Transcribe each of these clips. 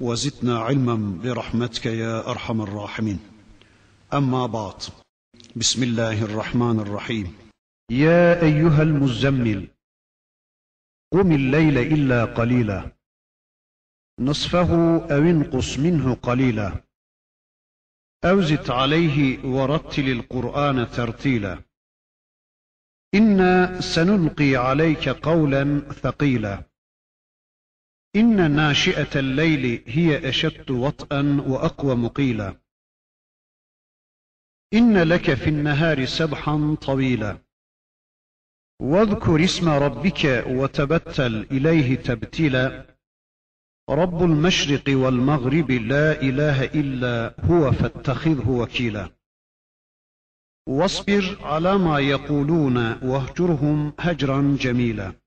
وزدنا علما برحمتك يا أرحم الراحمين. أما بعد بسم الله الرحمن الرحيم. يا أيها المزمل قم الليل إلا قليلا. نصفه أو انقص منه قليلا. أو زد عليه ورتل القرآن ترتيلا. إنا سنلقي عليك قولا ثقيلا. إن ناشئة الليل هي أشد وطئا وأقوم قيلا إن لك في النهار سبحا طويلا. واذكر اسم ربك وتبتل إليه تبتيلا. رب المشرق والمغرب لا إله إلا هو فاتخذه وكيلا. واصبر على ما يقولون واهجرهم هجرا جميلا.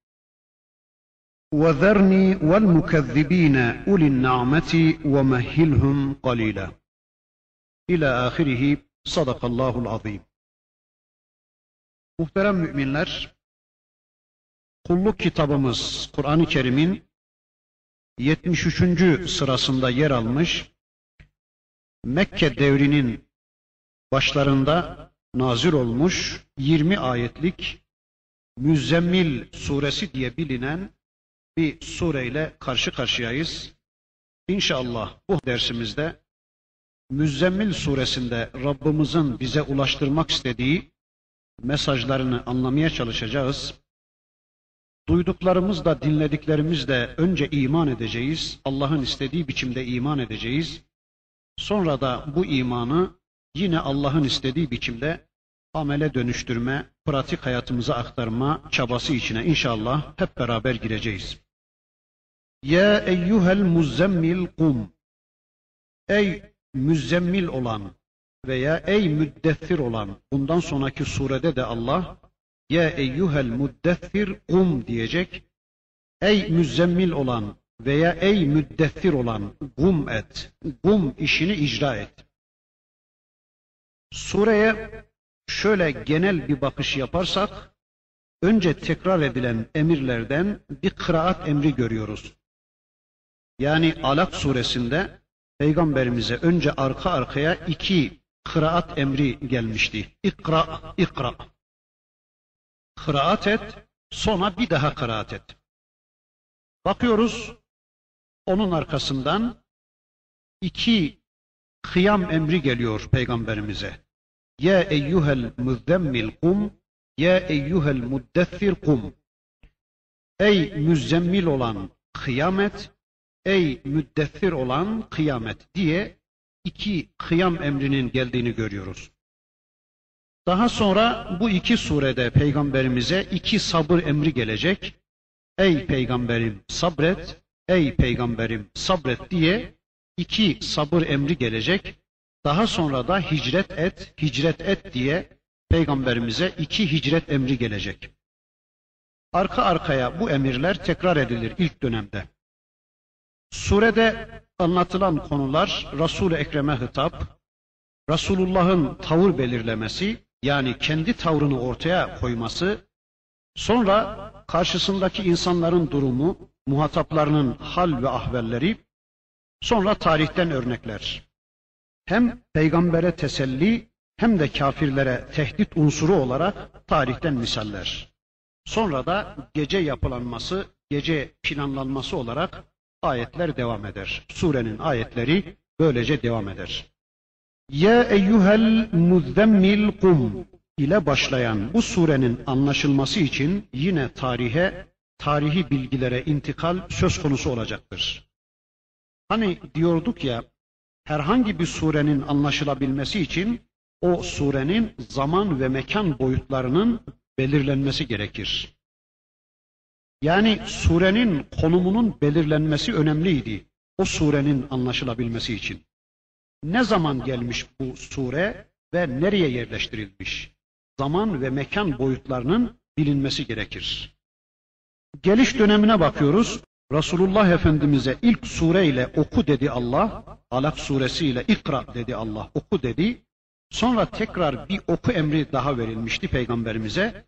وذرني والمكذبين أولي النعمة ومهلهم قليلا إلى آخره صدق الله العظيم Muhterem müminler, kulluk kitabımız Kur'an-ı Kerim'in 73. sırasında yer almış, Mekke devrinin başlarında nazil olmuş 20 ayetlik Müzzemmil suresi diye bilinen bir sureyle karşı karşıyayız. İnşallah bu dersimizde Müzzemmil suresinde Rabbimizin bize ulaştırmak istediği mesajlarını anlamaya çalışacağız. Duyduklarımızla, dinlediklerimizle önce iman edeceğiz. Allah'ın istediği biçimde iman edeceğiz. Sonra da bu imanı yine Allah'ın istediği biçimde amele dönüştürme, pratik hayatımıza aktarma çabası içine inşallah hep beraber gireceğiz. Ya eyyuhel muzzemmil kum. Ey müzzemmil olan veya ey müddessir olan bundan sonraki surede de Allah ya eyyuhel muddessir kum diyecek. Ey müzzemmil olan veya ey müddessir olan gum et. Gum işini icra et. Sureye şöyle genel bir bakış yaparsak önce tekrar edilen emirlerden bir kıraat emri görüyoruz. Yani Alak suresinde Peygamberimize önce arka arkaya iki kıraat emri gelmişti. İkra, ikra. Kıraat et, sonra bir daha kıraat et. Bakıyoruz, onun arkasından iki kıyam emri geliyor Peygamberimize. Ya eyyuhel müzzemmil kum, ya eyyuhel muddessir kum. Ey müzzemmil olan kıyamet, ey müddessir olan kıyamet diye iki kıyam emrinin geldiğini görüyoruz. Daha sonra bu iki surede peygamberimize iki sabır emri gelecek. Ey peygamberim sabret, ey peygamberim sabret diye iki sabır emri gelecek. Daha sonra da hicret et, hicret et diye peygamberimize iki hicret emri gelecek. Arka arkaya bu emirler tekrar edilir ilk dönemde. Surede anlatılan konular Resul-i Ekrem'e hitap, Resulullah'ın tavır belirlemesi, yani kendi tavrını ortaya koyması, sonra karşısındaki insanların durumu, muhataplarının hal ve ahvalleri, sonra tarihten örnekler. Hem peygambere teselli hem de kafirlere tehdit unsuru olarak tarihten misaller. Sonra da gece yapılanması, gece planlanması olarak ayetler devam eder. Surenin ayetleri böylece devam eder. Ya eyyuhel muzzemmil kum ile başlayan bu surenin anlaşılması için yine tarihe, tarihi bilgilere intikal söz konusu olacaktır. Hani diyorduk ya, herhangi bir surenin anlaşılabilmesi için o surenin zaman ve mekan boyutlarının belirlenmesi gerekir. Yani surenin konumunun belirlenmesi önemliydi. o surenin anlaşılabilmesi için. Ne zaman gelmiş bu sure ve nereye yerleştirilmiş? Zaman ve mekan boyutlarının bilinmesi gerekir. Geliş dönemine bakıyoruz. Resulullah Efendimiz'e ilk sureyle oku dedi Allah. Alak suresiyle ikra dedi Allah. Oku dedi. Sonra tekrar bir oku emri daha verilmişti peygamberimize.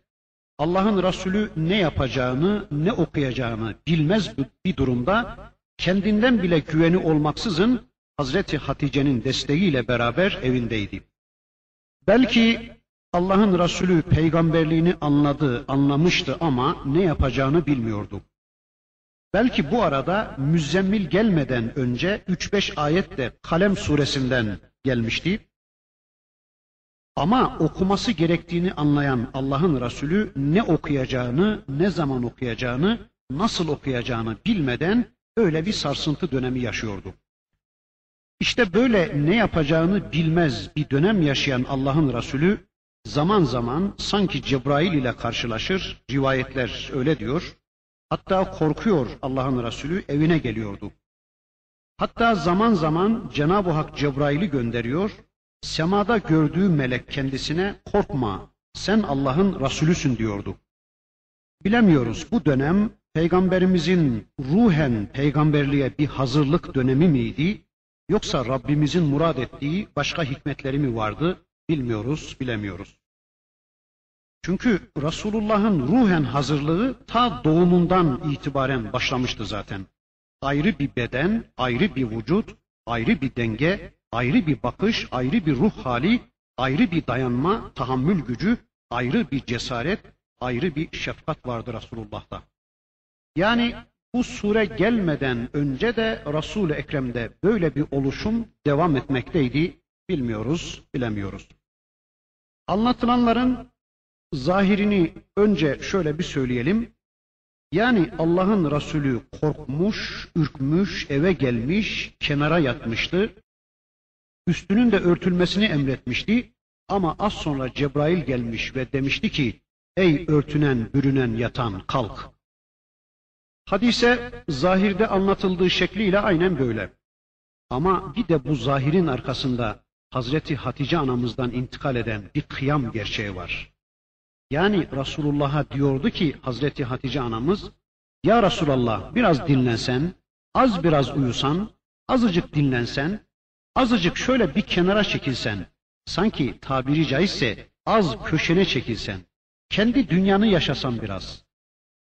Allah'ın Resulü ne yapacağını, ne okuyacağını bilmez bir durumda kendinden bile güveni olmaksızın Hazreti Hatice'nin desteğiyle beraber evindeydi. Belki Allah'ın Resulü peygamberliğini anladı, anlamıştı ama ne yapacağını bilmiyordu. Belki bu arada Müzzemmil gelmeden önce 3-5 ayet de Kalem suresinden gelmişti. Ama okuması gerektiğini anlayan Allah'ın Resulü ne okuyacağını, ne zaman okuyacağını, nasıl okuyacağını bilmeden öyle bir sarsıntı dönemi yaşıyordu. İşte böyle ne yapacağını bilmez bir dönem yaşayan Allah'ın Resulü zaman zaman sanki Cebrail ile karşılaşır, rivayetler öyle diyor. Hatta korkuyor Allah'ın Resulü evine geliyordu. Hatta zaman zaman Cenab-ı Hak Cebrail'i gönderiyor. Semada gördüğü melek kendisine korkma sen Allah'ın Resulüsün diyordu. Bilemiyoruz bu dönem peygamberimizin ruhen peygamberliğe bir hazırlık dönemi miydi? Yoksa Rabbimizin murad ettiği başka hikmetleri mi vardı? Bilmiyoruz, bilemiyoruz. Çünkü Resulullah'ın ruhen hazırlığı ta doğumundan itibaren başlamıştı zaten. Ayrı bir beden, ayrı bir vücut, ayrı bir denge, ayrı bir bakış, ayrı bir ruh hali, ayrı bir dayanma, tahammül gücü, ayrı bir cesaret, ayrı bir şefkat vardı Resulullah'ta. Yani bu sure gelmeden önce de Resul-i Ekrem'de böyle bir oluşum devam etmekteydi. Bilmiyoruz, bilemiyoruz. Anlatılanların zahirini önce şöyle bir söyleyelim. Yani Allah'ın Resulü korkmuş, ürkmüş, eve gelmiş, kenara yatmıştı. Üstünün de örtülmesini emretmişti. Ama az sonra Cebrail gelmiş ve demişti ki, Ey örtünen, bürünen, yatan kalk. Hadise zahirde anlatıldığı şekliyle aynen böyle. Ama bir de bu zahirin arkasında Hazreti Hatice anamızdan intikal eden bir kıyam gerçeği var. Yani Resulullah'a diyordu ki Hazreti Hatice anamız, Ya Resulallah biraz dinlensen, az biraz uyusan, azıcık dinlensen, azıcık şöyle bir kenara çekilsen, sanki tabiri caizse az köşene çekilsen, kendi dünyanı yaşasan biraz.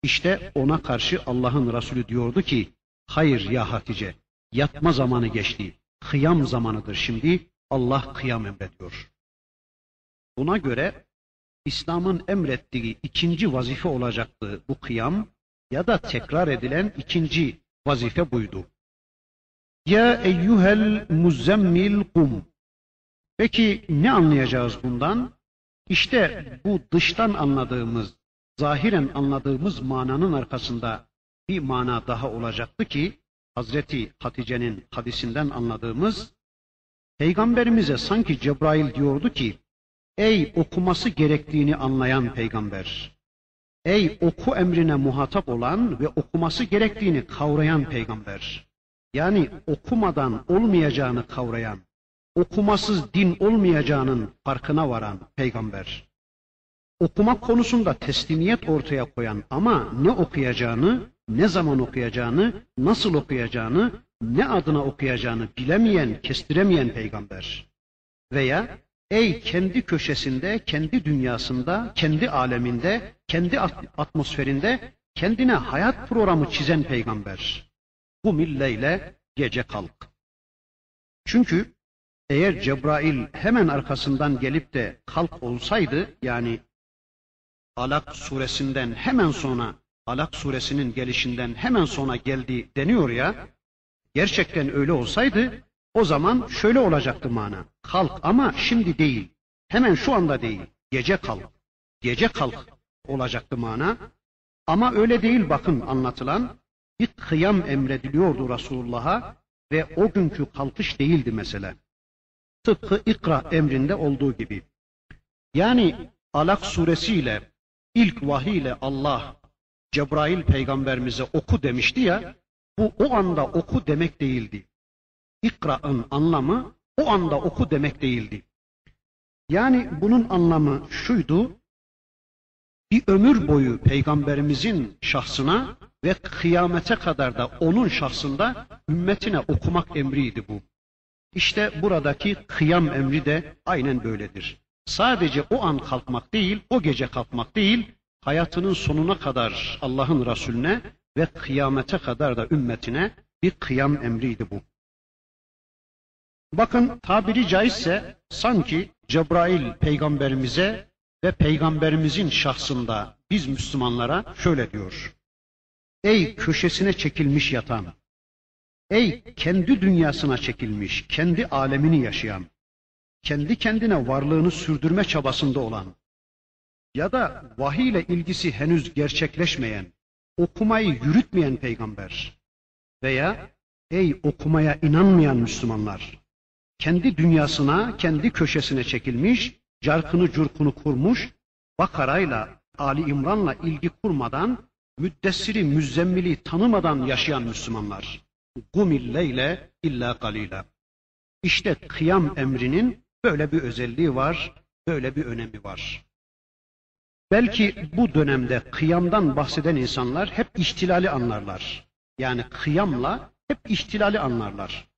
İşte ona karşı Allah'ın Resulü diyordu ki, hayır ya Hatice, yatma zamanı geçti, kıyam zamanıdır şimdi, Allah kıyam emrediyor. Buna göre İslam'ın emrettiği ikinci vazife olacaktı bu kıyam ya da tekrar edilen ikinci vazife buydu. Ya eyyuhel muzzemmil kum. Peki ne anlayacağız bundan? İşte bu dıştan anladığımız, zahiren anladığımız mananın arkasında bir mana daha olacaktı ki Hazreti Hatice'nin hadisinden anladığımız Peygamberimize sanki Cebrail diyordu ki Ey okuması gerektiğini anlayan peygamber. Ey oku emrine muhatap olan ve okuması gerektiğini kavrayan peygamber. Yani okumadan olmayacağını kavrayan, okumasız din olmayacağının farkına varan peygamber. Okumak konusunda teslimiyet ortaya koyan ama ne okuyacağını, ne zaman okuyacağını, nasıl okuyacağını, ne adına okuyacağını bilemeyen, kestiremeyen peygamber. Veya Ey kendi köşesinde, kendi dünyasında, kendi aleminde, kendi atmosferinde kendine hayat programı çizen peygamber. Bu milleyle gece kalk. Çünkü eğer Cebrail hemen arkasından gelip de kalk olsaydı yani Alak suresinden hemen sonra Alak suresinin gelişinden hemen sonra geldi deniyor ya gerçekten öyle olsaydı o zaman şöyle olacaktı mana. Kalk ama şimdi değil. Hemen şu anda değil. Gece kalk. Gece kalk olacaktı mana. Ama öyle değil bakın anlatılan. Bir kıyam emrediliyordu Resulullah'a ve o günkü kalkış değildi mesela. Tıpkı ikra emrinde olduğu gibi. Yani Alak suresiyle ilk vahiy ile Allah Cebrail peygamberimize oku demişti ya bu o anda oku demek değildi. İkra'ın anlamı o anda oku demek değildi. Yani bunun anlamı şuydu, bir ömür boyu peygamberimizin şahsına ve kıyamete kadar da onun şahsında ümmetine okumak emriydi bu. İşte buradaki kıyam emri de aynen böyledir. Sadece o an kalkmak değil, o gece kalkmak değil, hayatının sonuna kadar Allah'ın Resulüne ve kıyamete kadar da ümmetine bir kıyam emriydi bu. Bakın tabiri caizse sanki Cebrail peygamberimize ve peygamberimizin şahsında biz Müslümanlara şöyle diyor. Ey köşesine çekilmiş yatan, ey kendi dünyasına çekilmiş, kendi alemini yaşayan, kendi kendine varlığını sürdürme çabasında olan ya da vahiy ile ilgisi henüz gerçekleşmeyen, okumayı yürütmeyen peygamber veya ey okumaya inanmayan Müslümanlar, kendi dünyasına, kendi köşesine çekilmiş, carkını curkunu kurmuş, Bakara'yla, Ali İmran'la ilgi kurmadan, müddessiri, müzzemmili tanımadan yaşayan Müslümanlar. Gumilleyle illa galila. İşte kıyam emrinin böyle bir özelliği var, böyle bir önemi var. Belki bu dönemde kıyamdan bahseden insanlar hep ihtilali anlarlar. Yani kıyamla hep ihtilali anlarlar.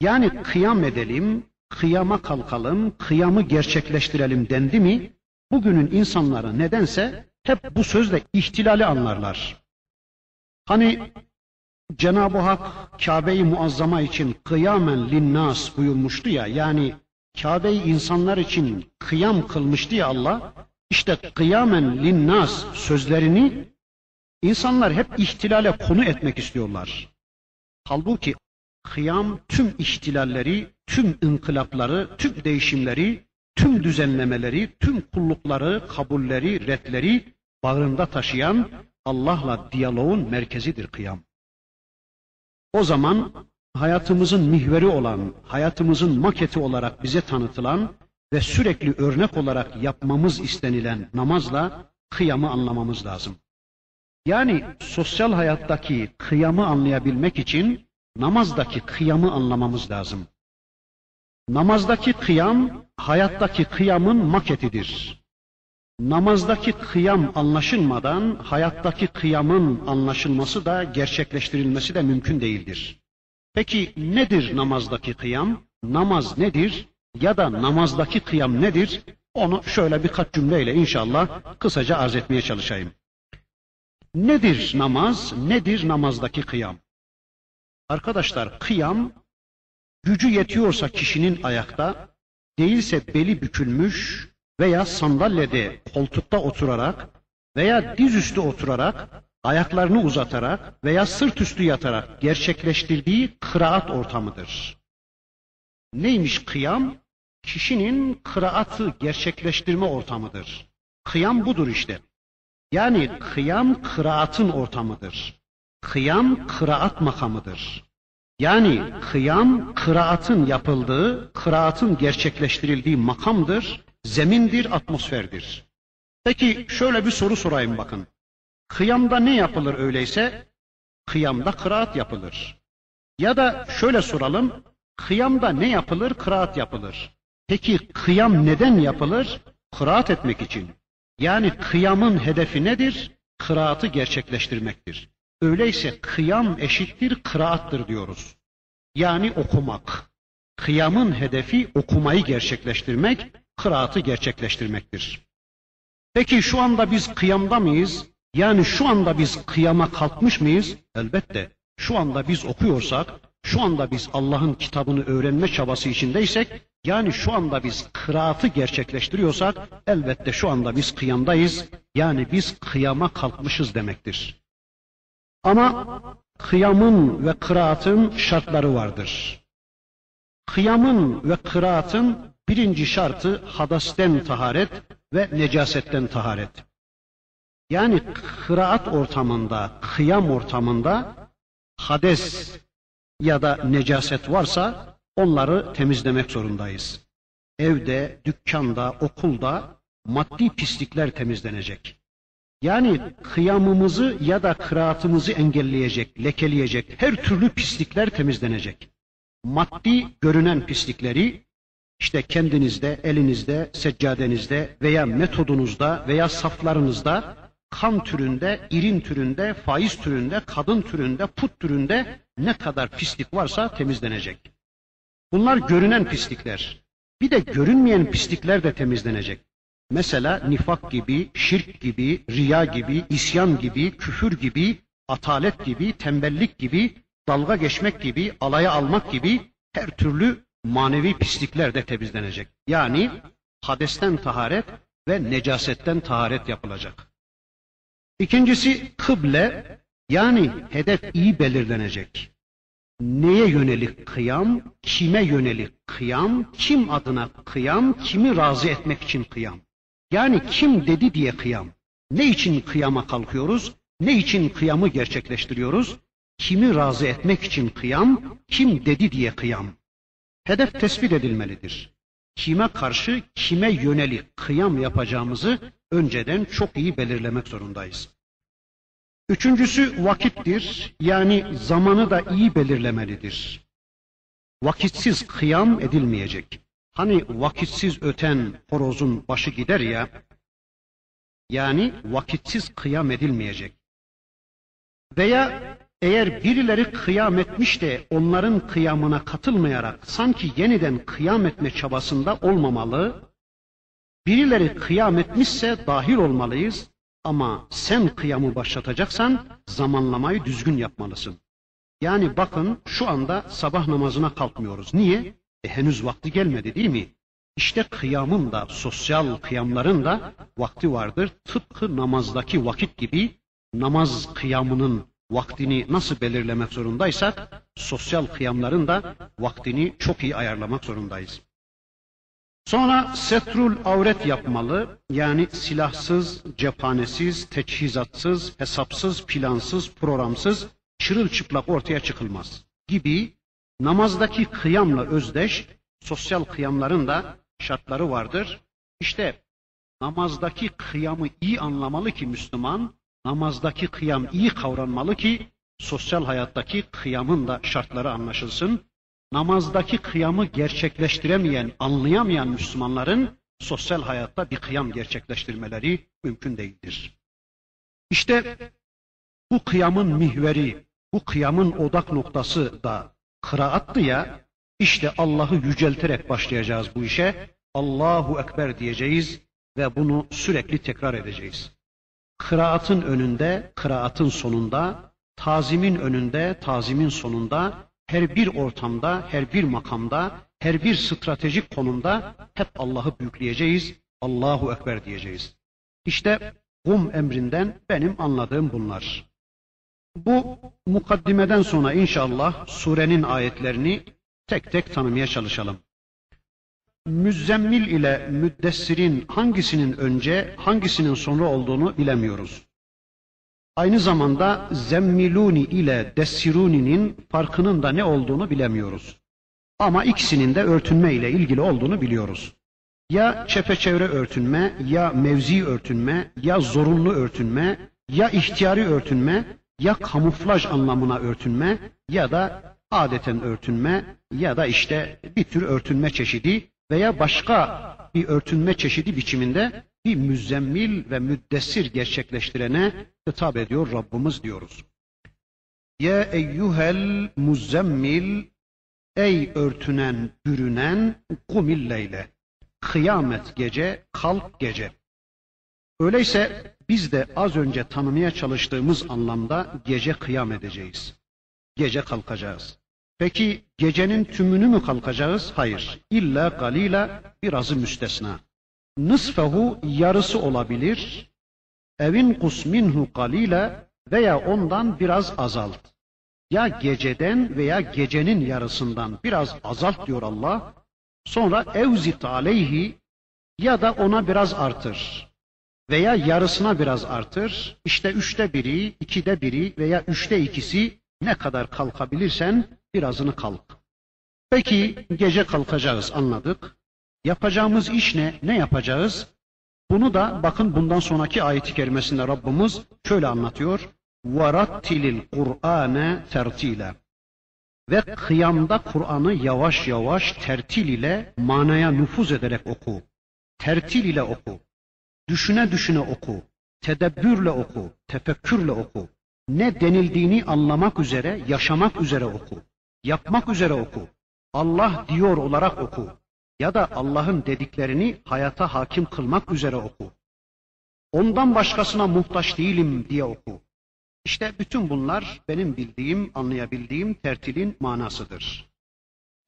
Yani kıyam edelim, kıyama kalkalım, kıyamı gerçekleştirelim dendi mi, bugünün insanları nedense hep bu sözle ihtilali anlarlar. Hani Cenab-ı Hak Kabe-i Muazzama için kıyamen linnas buyurmuştu ya, yani Kabe'yi insanlar için kıyam kılmıştı ya Allah, işte kıyamen linnas sözlerini insanlar hep ihtilale konu etmek istiyorlar. Halbuki kıyam tüm ihtilalleri, tüm inkılapları, tüm değişimleri, tüm düzenlemeleri, tüm kullukları, kabulleri, retleri bağrında taşıyan Allah'la diyaloğun merkezidir kıyam. O zaman hayatımızın mihveri olan, hayatımızın maketi olarak bize tanıtılan ve sürekli örnek olarak yapmamız istenilen namazla kıyamı anlamamız lazım. Yani sosyal hayattaki kıyamı anlayabilmek için namazdaki kıyamı anlamamız lazım. Namazdaki kıyam, hayattaki kıyamın maketidir. Namazdaki kıyam anlaşılmadan hayattaki kıyamın anlaşılması da gerçekleştirilmesi de mümkün değildir. Peki nedir namazdaki kıyam? Namaz nedir? Ya da namazdaki kıyam nedir? Onu şöyle birkaç cümleyle inşallah kısaca arz etmeye çalışayım. Nedir namaz? Nedir namazdaki kıyam? Arkadaşlar kıyam gücü yetiyorsa kişinin ayakta, değilse beli bükülmüş veya sandalyede koltukta oturarak veya dizüstü oturarak ayaklarını uzatarak veya sırt üstü yatarak gerçekleştirdiği kıraat ortamıdır. Neymiş kıyam? Kişinin kıraatı gerçekleştirme ortamıdır. Kıyam budur işte. Yani kıyam kıraatın ortamıdır. Kıyam kıraat makamıdır. Yani kıyam kıraatın yapıldığı, kıraatın gerçekleştirildiği makamdır, zemindir, atmosferdir. Peki şöyle bir soru sorayım bakın. Kıyamda ne yapılır öyleyse? Kıyamda kıraat yapılır. Ya da şöyle soralım. Kıyamda ne yapılır? Kıraat yapılır. Peki kıyam neden yapılır? Kıraat etmek için. Yani kıyamın hedefi nedir? Kıraatı gerçekleştirmektir. Öyleyse kıyam eşittir kıraattır diyoruz. Yani okumak. Kıyamın hedefi okumayı gerçekleştirmek, kıraatı gerçekleştirmektir. Peki şu anda biz kıyamda mıyız? Yani şu anda biz kıyama kalkmış mıyız? Elbette. Şu anda biz okuyorsak, şu anda biz Allah'ın kitabını öğrenme çabası içindeysek, yani şu anda biz kıraatı gerçekleştiriyorsak, elbette şu anda biz kıyamdayız. Yani biz kıyama kalkmışız demektir. Ama kıyamın ve kıraatın şartları vardır. Kıyamın ve kıraatın birinci şartı hadasten taharet ve necasetten taharet. Yani kıraat ortamında, kıyam ortamında hades ya da necaset varsa onları temizlemek zorundayız. Evde, dükkanda, okulda maddi pislikler temizlenecek. Yani kıyamımızı ya da kıraatımızı engelleyecek, lekeleyecek her türlü pislikler temizlenecek. Maddi görünen pislikleri işte kendinizde, elinizde, seccadenizde veya metodunuzda veya saflarınızda kan türünde, irin türünde, faiz türünde, kadın türünde, put türünde ne kadar pislik varsa temizlenecek. Bunlar görünen pislikler. Bir de görünmeyen pislikler de temizlenecek. Mesela nifak gibi, şirk gibi, riya gibi, isyan gibi, küfür gibi, atalet gibi, tembellik gibi, dalga geçmek gibi, alaya almak gibi her türlü manevi pislikler de temizlenecek. Yani hadesten taharet ve necasetten taharet yapılacak. İkincisi kıble yani hedef iyi belirlenecek. Neye yönelik kıyam, kime yönelik kıyam, kim adına kıyam, kimi razı etmek için kıyam. Yani kim dedi diye kıyam. Ne için kıyama kalkıyoruz? Ne için kıyamı gerçekleştiriyoruz? Kimi razı etmek için kıyam, kim dedi diye kıyam. Hedef tespit edilmelidir. Kime karşı, kime yönelik kıyam yapacağımızı önceden çok iyi belirlemek zorundayız. Üçüncüsü vakittir. Yani zamanı da iyi belirlemelidir. Vakitsiz kıyam edilmeyecek. Hani vakitsiz öten horozun başı gider ya. Yani vakitsiz kıyam edilmeyecek. Veya eğer birileri kıyam etmiş de onların kıyamına katılmayarak sanki yeniden kıyam etme çabasında olmamalı, birileri kıyam etmişse dahil olmalıyız ama sen kıyamı başlatacaksan zamanlamayı düzgün yapmalısın. Yani bakın şu anda sabah namazına kalkmıyoruz. Niye? E, henüz vakti gelmedi değil mi? İşte kıyamın da, sosyal kıyamların da vakti vardır. Tıpkı namazdaki vakit gibi namaz kıyamının vaktini nasıl belirlemek zorundaysak, sosyal kıyamların da vaktini çok iyi ayarlamak zorundayız. Sonra setrul avret yapmalı. Yani silahsız, cephanesiz, teçhizatsız, hesapsız, plansız, programsız, çırılçıplak ortaya çıkılmaz gibi namazdaki kıyamla özdeş sosyal kıyamların da şartları vardır. İşte namazdaki kıyamı iyi anlamalı ki Müslüman, namazdaki kıyam iyi kavranmalı ki sosyal hayattaki kıyamın da şartları anlaşılsın. Namazdaki kıyamı gerçekleştiremeyen, anlayamayan Müslümanların sosyal hayatta bir kıyam gerçekleştirmeleri mümkün değildir. İşte bu kıyamın mihveri, bu kıyamın odak noktası da kıraattı ya, işte Allah'ı yücelterek başlayacağız bu işe. Allahu Ekber diyeceğiz ve bunu sürekli tekrar edeceğiz. Kıraatın önünde, kıraatın sonunda, tazimin önünde, tazimin sonunda, her bir ortamda, her bir makamda, her bir stratejik konumda hep Allah'ı büyükleyeceğiz, Allahu Ekber diyeceğiz. İşte kum emrinden benim anladığım bunlar. Bu mukaddimeden sonra inşallah surenin ayetlerini tek tek tanımaya çalışalım. Müzzemmil ile müddessirin hangisinin önce, hangisinin sonra olduğunu bilemiyoruz. Aynı zamanda zemmiluni ile dessiruni'nin farkının da ne olduğunu bilemiyoruz. Ama ikisinin de örtünme ile ilgili olduğunu biliyoruz. Ya çepeçevre örtünme, ya mevzi örtünme, ya zorunlu örtünme, ya ihtiyari örtünme, ya kamuflaj anlamına örtünme ya da adeten örtünme ya da işte bir tür örtünme çeşidi veya başka bir örtünme çeşidi biçiminde bir müzzemmil ve müddessir gerçekleştirene hitap ediyor Rabbimiz diyoruz. Ya eyyuhel muzzemmil ey örtünen, bürünen kumilleyle kıyamet gece, kalk gece. Öyleyse biz de az önce tanımaya çalıştığımız anlamda gece kıyam edeceğiz. Gece kalkacağız. Peki gecenin tümünü mü kalkacağız? Hayır. İlla galila birazı müstesna. Nısfehu yarısı olabilir. Evin kusminhu galila veya ondan biraz azalt. Ya geceden veya gecenin yarısından biraz azalt diyor Allah. Sonra evzit aleyhi ya da ona biraz artır veya yarısına biraz artır. İşte üçte biri, ikide biri veya üçte ikisi ne kadar kalkabilirsen birazını kalk. Peki gece kalkacağız anladık. Yapacağımız iş ne? Ne yapacağız? Bunu da bakın bundan sonraki ayet-i kerimesinde Rabbimiz şöyle anlatıyor. وَرَتِّلِ الْقُرْآنَ تَرْتِيلًا Ve kıyamda Kur'an'ı yavaş yavaş tertil ile manaya nüfuz ederek oku. Tertil ile oku. Düşüne düşüne oku. Tedebbürle oku. Tefekkürle oku. Ne denildiğini anlamak üzere, yaşamak üzere oku. Yapmak üzere oku. Allah diyor olarak oku. Ya da Allah'ın dediklerini hayata hakim kılmak üzere oku. Ondan başkasına muhtaç değilim diye oku. İşte bütün bunlar benim bildiğim, anlayabildiğim tertilin manasıdır.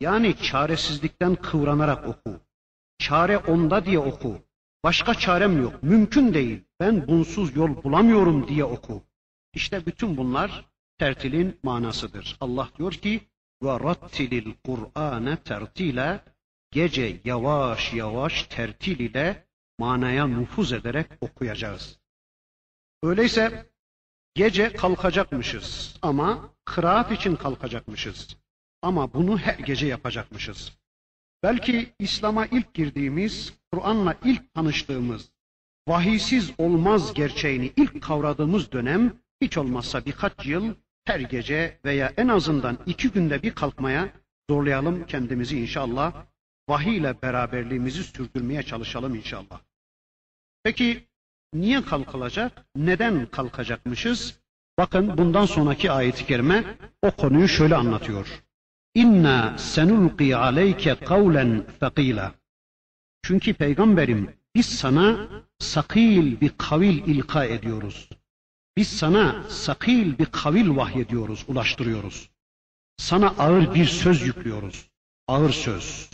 Yani çaresizlikten kıvranarak oku. Çare onda diye oku. Başka çarem yok, mümkün değil. Ben bunsuz yol bulamıyorum diye oku. İşte bütün bunlar tertilin manasıdır. Allah diyor ki ve rattilil Kur'ane gece yavaş yavaş tertil ile manaya nüfuz ederek okuyacağız. Öyleyse gece kalkacakmışız ama kıraat için kalkacakmışız. Ama bunu her gece yapacakmışız. Belki İslam'a ilk girdiğimiz, Kur'an'la ilk tanıştığımız, vahiysiz olmaz gerçeğini ilk kavradığımız dönem hiç olmazsa birkaç yıl her gece veya en azından iki günde bir kalkmaya zorlayalım kendimizi inşallah. Vahiy ile beraberliğimizi sürdürmeye çalışalım inşallah. Peki niye kalkılacak? Neden kalkacakmışız? Bakın bundan sonraki ayet-i kerime o konuyu şöyle anlatıyor. İnna senulqi aleyke kavlen fakila. Çünkü peygamberim biz sana sakil bir kavil ilka ediyoruz. Biz sana sakil bir kavil vahyediyoruz, ulaştırıyoruz. Sana ağır bir söz yüklüyoruz. Ağır söz.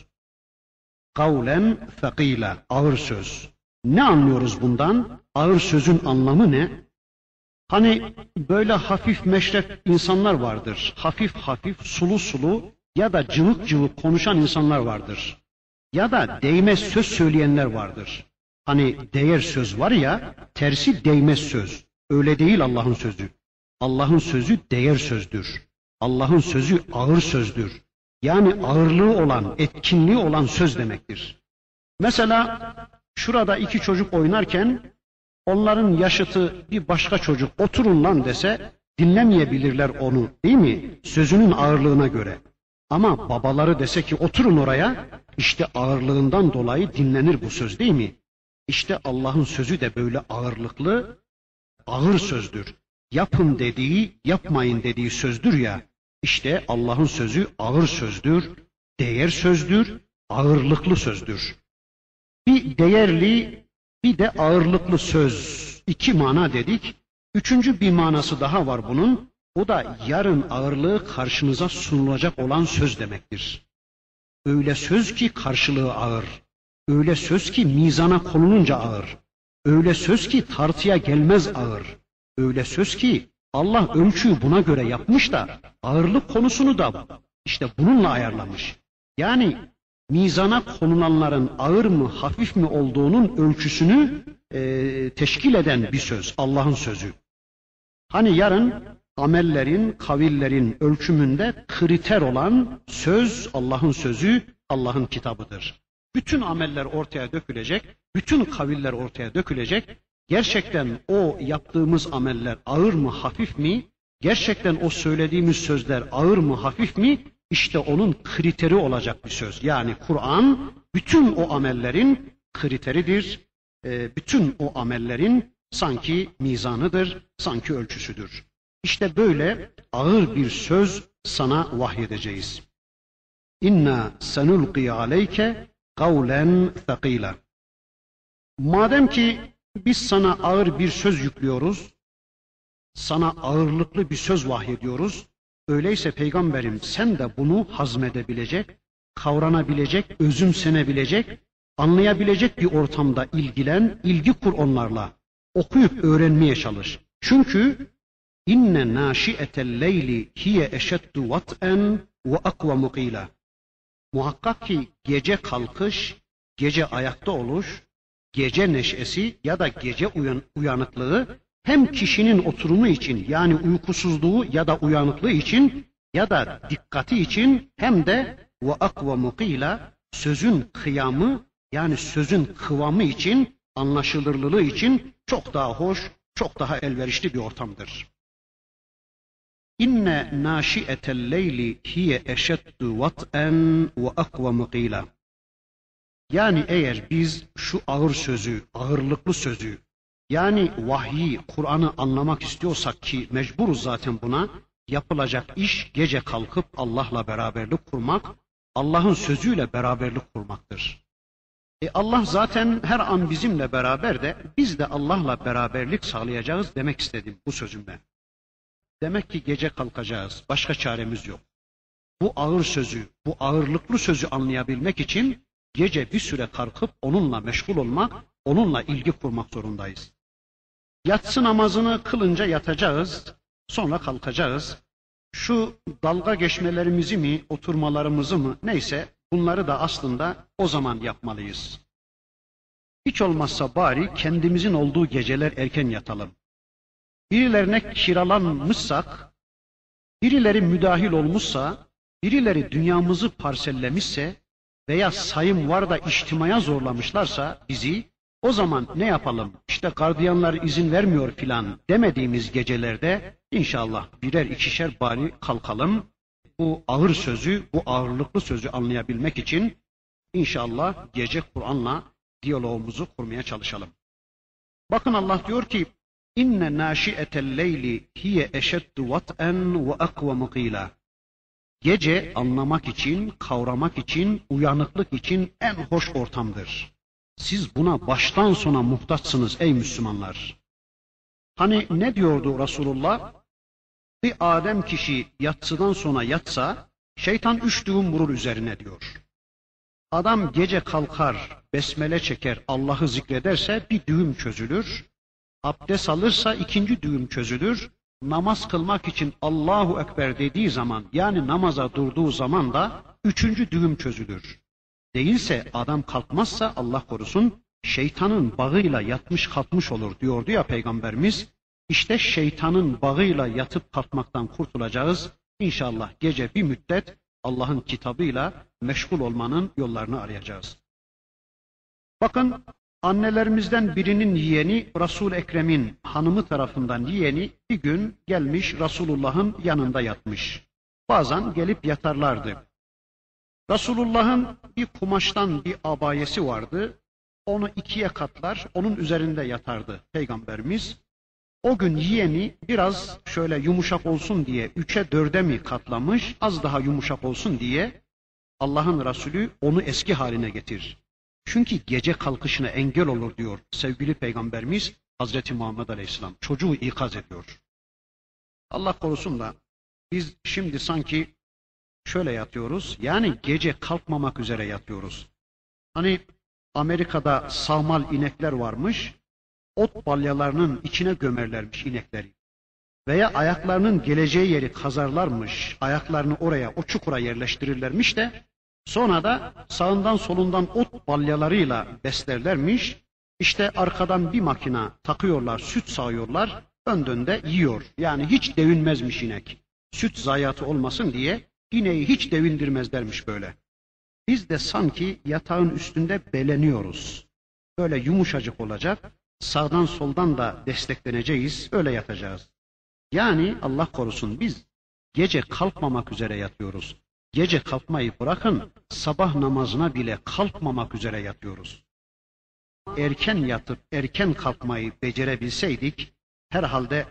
Kavlen fekila, ağır söz. Ne anlıyoruz bundan? Ağır sözün anlamı ne? Hani böyle hafif meşrep insanlar vardır. Hafif hafif, sulu sulu ya da cıvık cıvık konuşan insanlar vardır. Ya da değmez söz söyleyenler vardır. Hani değer söz var ya, tersi değmez söz. Öyle değil Allah'ın sözü. Allah'ın sözü değer sözdür. Allah'ın sözü ağır sözdür. Yani ağırlığı olan, etkinliği olan söz demektir. Mesela şurada iki çocuk oynarken onların yaşıtı bir başka çocuk oturun lan dese dinlemeyebilirler onu değil mi? Sözünün ağırlığına göre. Ama babaları dese ki oturun oraya işte ağırlığından dolayı dinlenir bu söz değil mi? İşte Allah'ın sözü de böyle ağırlıklı, ağır sözdür. Yapın dediği, yapmayın dediği sözdür ya. İşte Allah'ın sözü ağır sözdür, değer sözdür, ağırlıklı sözdür. Bir değerli, bir de ağırlıklı söz. İki mana dedik. Üçüncü bir manası daha var bunun. O da yarın ağırlığı karşınıza sunulacak olan söz demektir. Öyle söz ki karşılığı ağır. Öyle söz ki mizana konulunca ağır. Öyle söz ki tartıya gelmez ağır. Öyle söz ki Allah ölçüyü buna göre yapmış da ağırlık konusunu da işte bununla ayarlamış. Yani mizana konulanların ağır mı hafif mi olduğunun ölçüsünü e, teşkil eden bir söz Allah'ın sözü. Hani yarın amellerin, kavillerin ölçümünde kriter olan söz Allah'ın sözü, Allah'ın kitabıdır. Bütün ameller ortaya dökülecek, bütün kaviller ortaya dökülecek. Gerçekten o yaptığımız ameller ağır mı, hafif mi? Gerçekten o söylediğimiz sözler ağır mı, hafif mi? İşte onun kriteri olacak bir söz. Yani Kur'an bütün o amellerin kriteridir. E, bütün o amellerin sanki mizanıdır, sanki ölçüsüdür. İşte böyle ağır bir söz sana vahyedeceğiz. İnna senulqi aleyke kavlen thakila. Madem ki biz sana ağır bir söz yüklüyoruz, sana ağırlıklı bir söz vahyediyoruz, öyleyse peygamberim sen de bunu hazmedebilecek, kavranabilecek, özümsenebilecek, anlayabilecek bir ortamda ilgilen, ilgi kur onlarla. Okuyup öğrenmeye çalış. Çünkü inne naşiyetel leyli hiye eşeddu vat'en ve akva mukila. Muhakkak ki gece kalkış, gece ayakta oluş, gece neşesi ya da gece uyan, uyanıklığı hem kişinin oturumu için yani uykusuzluğu ya da uyanıklığı için ya da dikkati için hem de ve akva mukila sözün kıyamı yani sözün kıvamı için anlaşılırlığı için çok daha hoş, çok daha elverişli bir ortamdır. İnne naşiyetel leyli hiye eşeddu vat'en ve akvamu qila. Yani eğer biz şu ağır sözü, ağırlıklı sözü, yani vahyi, Kur'an'ı anlamak istiyorsak ki mecburuz zaten buna, yapılacak iş gece kalkıp Allah'la beraberlik kurmak, Allah'ın sözüyle beraberlik kurmaktır. E Allah zaten her an bizimle beraber de biz de Allah'la beraberlik sağlayacağız demek istedim bu sözümle. Demek ki gece kalkacağız. Başka çaremiz yok. Bu ağır sözü, bu ağırlıklı sözü anlayabilmek için gece bir süre kalkıp onunla meşgul olmak, onunla ilgi kurmak zorundayız. Yatsı namazını kılınca yatacağız, sonra kalkacağız. Şu dalga geçmelerimizi mi, oturmalarımızı mı neyse bunları da aslında o zaman yapmalıyız. Hiç olmazsa bari kendimizin olduğu geceler erken yatalım. Birilerine kiralanmışsak, birileri müdahil olmuşsa, birileri dünyamızı parsellemişse veya sayım var da içtimaya zorlamışlarsa bizi o zaman ne yapalım? İşte gardiyanlar izin vermiyor filan demediğimiz gecelerde inşallah birer ikişer bari kalkalım. Bu ağır sözü, bu ağırlıklı sözü anlayabilmek için inşallah gece Kur'an'la diyalogumuzu kurmaya çalışalım. Bakın Allah diyor ki inne naşiyetel leyli hiye eşeddu vat'en ve akvamu qila. Gece anlamak için, kavramak için, uyanıklık için en hoş ortamdır. Siz buna baştan sona muhtaçsınız ey Müslümanlar. Hani ne diyordu Resulullah? Bir Adem kişi yatsıdan sonra yatsa, şeytan üç düğüm vurur üzerine diyor. Adam gece kalkar, besmele çeker, Allah'ı zikrederse bir düğüm çözülür. Abdest alırsa ikinci düğüm çözülür. Namaz kılmak için Allahu Ekber dediği zaman yani namaza durduğu zaman da üçüncü düğüm çözülür. Değilse adam kalkmazsa Allah korusun şeytanın bağıyla yatmış kalkmış olur diyordu ya peygamberimiz. İşte şeytanın bağıyla yatıp kalkmaktan kurtulacağız. İnşallah gece bir müddet Allah'ın kitabıyla meşgul olmanın yollarını arayacağız. Bakın annelerimizden birinin yeğeni Resul Ekrem'in hanımı tarafından yeğeni bir gün gelmiş Resulullah'ın yanında yatmış. Bazen gelip yatarlardı. Resulullah'ın bir kumaştan bir abayesi vardı. Onu ikiye katlar, onun üzerinde yatardı Peygamberimiz. O gün yeğeni biraz şöyle yumuşak olsun diye üçe dörde mi katlamış, az daha yumuşak olsun diye Allah'ın Resulü onu eski haline getir. Çünkü gece kalkışına engel olur diyor sevgili Peygamberimiz Hazreti Muhammed Aleyhisselam. Çocuğu ikaz ediyor. Allah korusun da biz şimdi sanki şöyle yatıyoruz. Yani gece kalkmamak üzere yatıyoruz. Hani Amerika'da sağmal inekler varmış. Ot balyalarının içine gömerlermiş inekleri. Veya ayaklarının geleceği yeri kazarlarmış. Ayaklarını oraya, o çukura yerleştirirlermiş de sonra da sağından solundan ot balyalarıyla beslerlermiş. İşte arkadan bir makina takıyorlar, süt sağıyorlar. Önden de yiyor. Yani hiç devinmezmiş inek. Süt zayiatı olmasın diye ineği hiç devindirmezlermiş böyle. Biz de sanki yatağın üstünde beleniyoruz. Böyle yumuşacık olacak, sağdan soldan da destekleneceğiz, öyle yatacağız. Yani Allah korusun biz gece kalkmamak üzere yatıyoruz. Gece kalkmayı bırakın, sabah namazına bile kalkmamak üzere yatıyoruz. Erken yatıp erken kalkmayı becerebilseydik, herhalde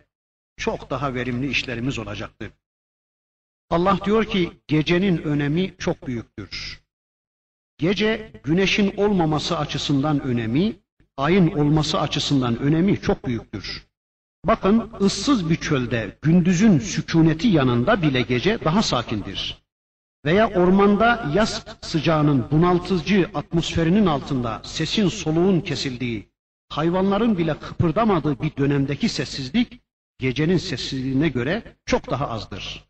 çok daha verimli işlerimiz olacaktı. Allah diyor ki gecenin önemi çok büyüktür. Gece güneşin olmaması açısından önemi, ayın olması açısından önemi çok büyüktür. Bakın ıssız bir çölde gündüzün sükuneti yanında bile gece daha sakindir. Veya ormanda yaz sıcağının bunaltıcı atmosferinin altında sesin soluğun kesildiği, hayvanların bile kıpırdamadığı bir dönemdeki sessizlik gecenin sessizliğine göre çok daha azdır.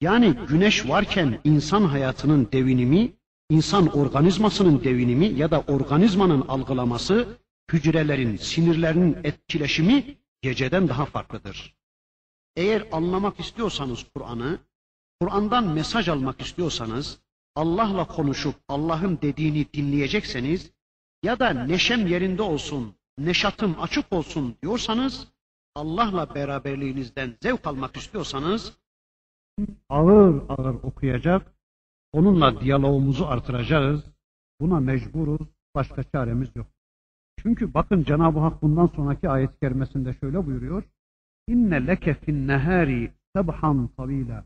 Yani güneş varken insan hayatının devinimi, insan organizmasının devinimi ya da organizmanın algılaması, hücrelerin, sinirlerinin etkileşimi geceden daha farklıdır. Eğer anlamak istiyorsanız Kur'an'ı, Kur'an'dan mesaj almak istiyorsanız, Allah'la konuşup Allah'ın dediğini dinleyecekseniz, ya da neşem yerinde olsun, neşatım açık olsun diyorsanız, Allah'la beraberliğinizden zevk almak istiyorsanız, ağır ağır okuyacak, onunla diyalogumuzu artıracağız. Buna mecburuz, başka çaremiz yok. Çünkü bakın Cenab-ı Hak bundan sonraki ayet-i kerimesinde şöyle buyuruyor. İnne leke fin nehari sebhan tavila.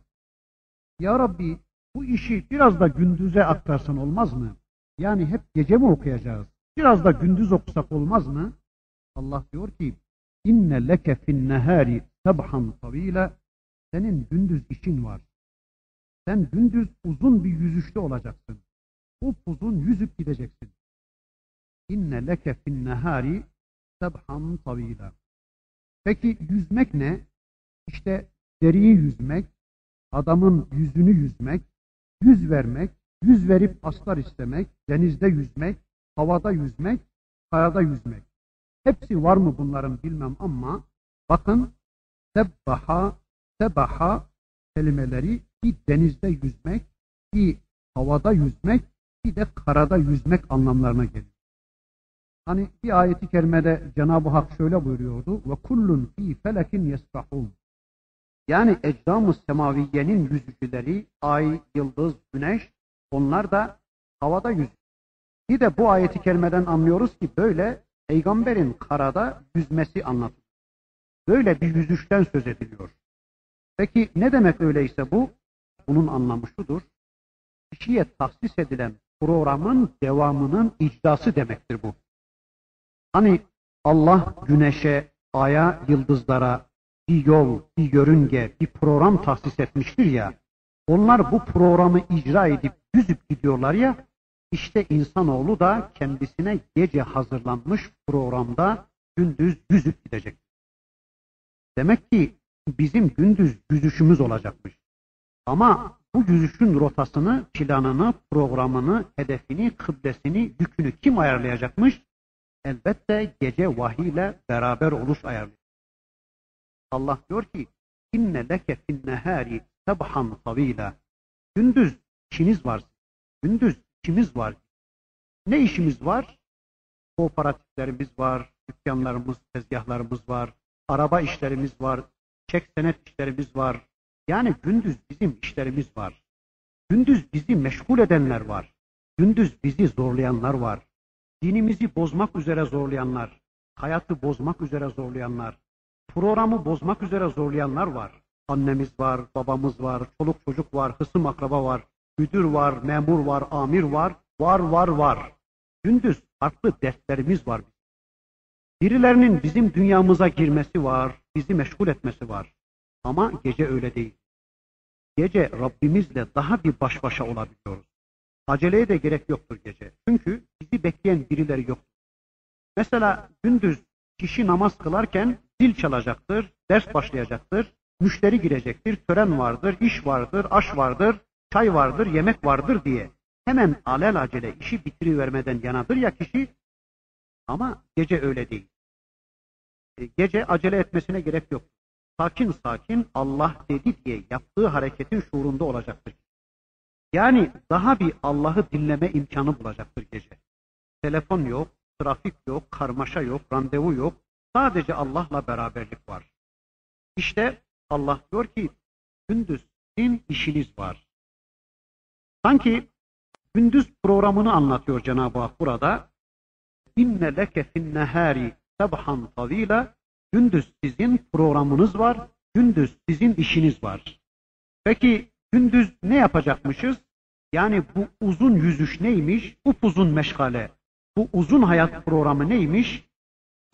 Ya Rabbi bu işi biraz da gündüze aktarsan olmaz mı? Yani hep gece mi okuyacağız? Biraz da gündüz okusak olmaz mı? Allah diyor ki inne leke fin nehari sebhan tavila. Senin gündüz işin var. Sen gündüz uzun bir yüzüşte olacaksın. Upuzun yüzüp gideceksin. İnne leke fin nehari sebhan tavila. Peki yüzmek ne? İşte deriyi yüzmek, adamın yüzünü yüzmek, yüz vermek, yüz verip aslar istemek, denizde yüzmek, havada yüzmek, karada yüzmek. Hepsi var mı bunların bilmem ama bakın sebbaha, sebaha kelimeleri bir denizde yüzmek, bir havada yüzmek, bir de karada yüzmek anlamlarına geliyor. Hani bir ayeti kerimede Cenab-ı Hak şöyle buyuruyordu. Ve kullun fi felekin yesbahun. Yani ecdam-ı semaviyenin yüzücüleri, ay, yıldız, güneş, onlar da havada yüzüyor. Bir de bu ayeti kerimeden anlıyoruz ki böyle peygamberin karada yüzmesi anlatılıyor. Böyle bir yüzüşten söz ediliyor. Peki ne demek öyleyse bu? Bunun anlamı şudur. Kişiye tahsis edilen programın devamının icrası demektir bu. Hani Allah güneşe, aya, yıldızlara bir yol, bir yörünge, bir program tahsis etmiştir ya, onlar bu programı icra edip yüzüp gidiyorlar ya, işte insanoğlu da kendisine gece hazırlanmış programda gündüz yüzüp gidecek. Demek ki bizim gündüz yüzüşümüz olacakmış. Ama bu yüzüşün rotasını, planını, programını, hedefini, kıblesini, yükünü kim ayarlayacakmış? Elbette gece vahiy ile beraber oluş ayarlıyor. Allah diyor ki inne leke fin nehari sebhan tavila. Gündüz işiniz var. Gündüz işimiz var. Ne işimiz var? Kooperatiflerimiz var, dükkanlarımız, tezgahlarımız var, araba işlerimiz var, çek senet işlerimiz var. Yani gündüz bizim işlerimiz var. Gündüz bizi meşgul edenler var. Gündüz bizi zorlayanlar var. Dinimizi bozmak üzere zorlayanlar, hayatı bozmak üzere zorlayanlar, programı bozmak üzere zorlayanlar var. Annemiz var, babamız var, çoluk çocuk var, hısım akraba var, müdür var, memur var, amir var, var var var. Gündüz farklı dertlerimiz var. Birilerinin bizim dünyamıza girmesi var, bizi meşgul etmesi var. Ama gece öyle değil. Gece Rabbimizle daha bir baş başa olabiliyoruz. Aceleye de gerek yoktur gece. Çünkü bizi bekleyen birileri yok. Mesela gündüz kişi namaz kılarken zil çalacaktır, ders başlayacaktır, müşteri girecektir, tören vardır, iş vardır, aş vardır, çay vardır, yemek vardır diye hemen alel acele işi bitirivermeden yanadır ya kişi ama gece öyle değil. E, gece acele etmesine gerek yok. Sakin sakin Allah dedi diye yaptığı hareketin şuurunda olacaktır. Yani daha bir Allah'ı dinleme imkanı bulacaktır gece. Telefon yok, trafik yok, karmaşa yok, randevu yok. Sadece Allah'la beraberlik var. İşte Allah diyor ki gündüz sizin işiniz var. Sanki gündüz programını anlatıyor Cenab-ı Hak burada. İnne leke fin nehari sebhan tavila gündüz sizin programınız var, gündüz sizin işiniz var. Peki gündüz ne yapacakmışız? Yani bu uzun yüzüş neymiş? Upuzun meşgale. Bu uzun hayat programı neymiş?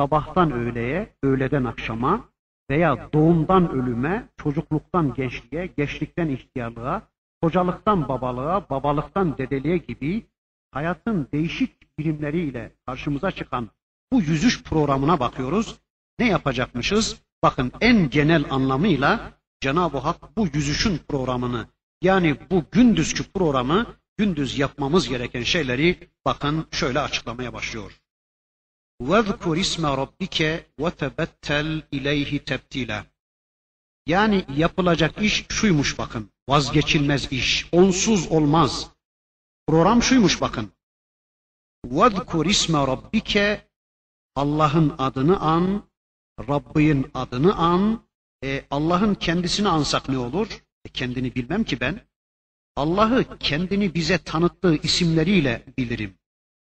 Sabahtan öğleye, öğleden akşama veya doğumdan ölüme, çocukluktan gençliğe, gençlikten ihtiyarlığa, kocalıktan babalığa, babalıktan dedeliğe gibi hayatın değişik birimleriyle karşımıza çıkan bu yüzüş programına bakıyoruz. Ne yapacakmışız? Bakın en genel anlamıyla Cenab-ı Hak bu yüzüşün programını yani bu gündüzkü programı gündüz yapmamız gereken şeyleri bakın şöyle açıklamaya başlıyor. وَذْكُرْ اسْمَ رَبِّكَ وَتَبَتَّلْ اِلَيْهِ تَبْتِيلًا Yani yapılacak iş şuymuş bakın. Vazgeçilmez iş. Onsuz olmaz. Program şuymuş bakın. وَذْكُرْ isme rabbike Allah'ın adını an, Rabbin adını an. E, Allah'ın kendisini ansak ne olur? E, kendini bilmem ki ben. Allah'ı kendini bize tanıttığı isimleriyle bilirim.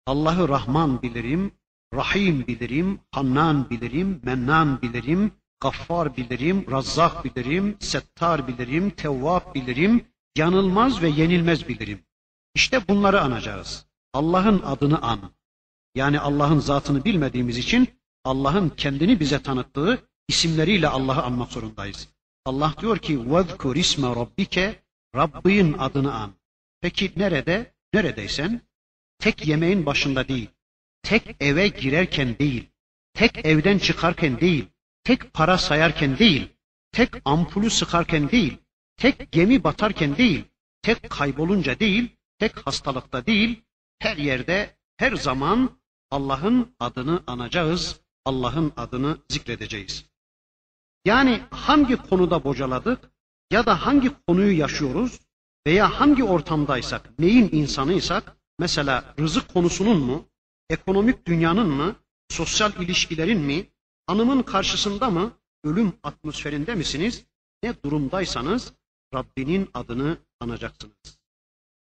Allah'ı Rahman bilirim, Rahim bilirim, Hannan bilirim, Mennan bilirim, Gaffar bilirim, Razzak bilirim, Settar bilirim, Tevvab bilirim, yanılmaz ve yenilmez bilirim. İşte bunları anacağız. Allah'ın adını an. Yani Allah'ın zatını bilmediğimiz için Allah'ın kendini bize tanıttığı isimleriyle Allah'ı anmak zorundayız. Allah diyor ki وَذْكُرْ isme rabbike Rabbin adını an. Peki nerede? Neredeysen tek yemeğin başında değil, tek eve girerken değil, tek evden çıkarken değil, tek para sayarken değil, tek ampulü sıkarken değil, tek gemi batarken değil, tek kaybolunca değil, tek hastalıkta değil, her yerde, her zaman Allah'ın adını anacağız, Allah'ın adını zikredeceğiz. Yani hangi konuda bocaladık ya da hangi konuyu yaşıyoruz veya hangi ortamdaysak, neyin insanıysak, mesela rızık konusunun mu, ekonomik dünyanın mı, sosyal ilişkilerin mi, hanımın karşısında mı, ölüm atmosferinde misiniz? Ne durumdaysanız Rabbinin adını anacaksınız.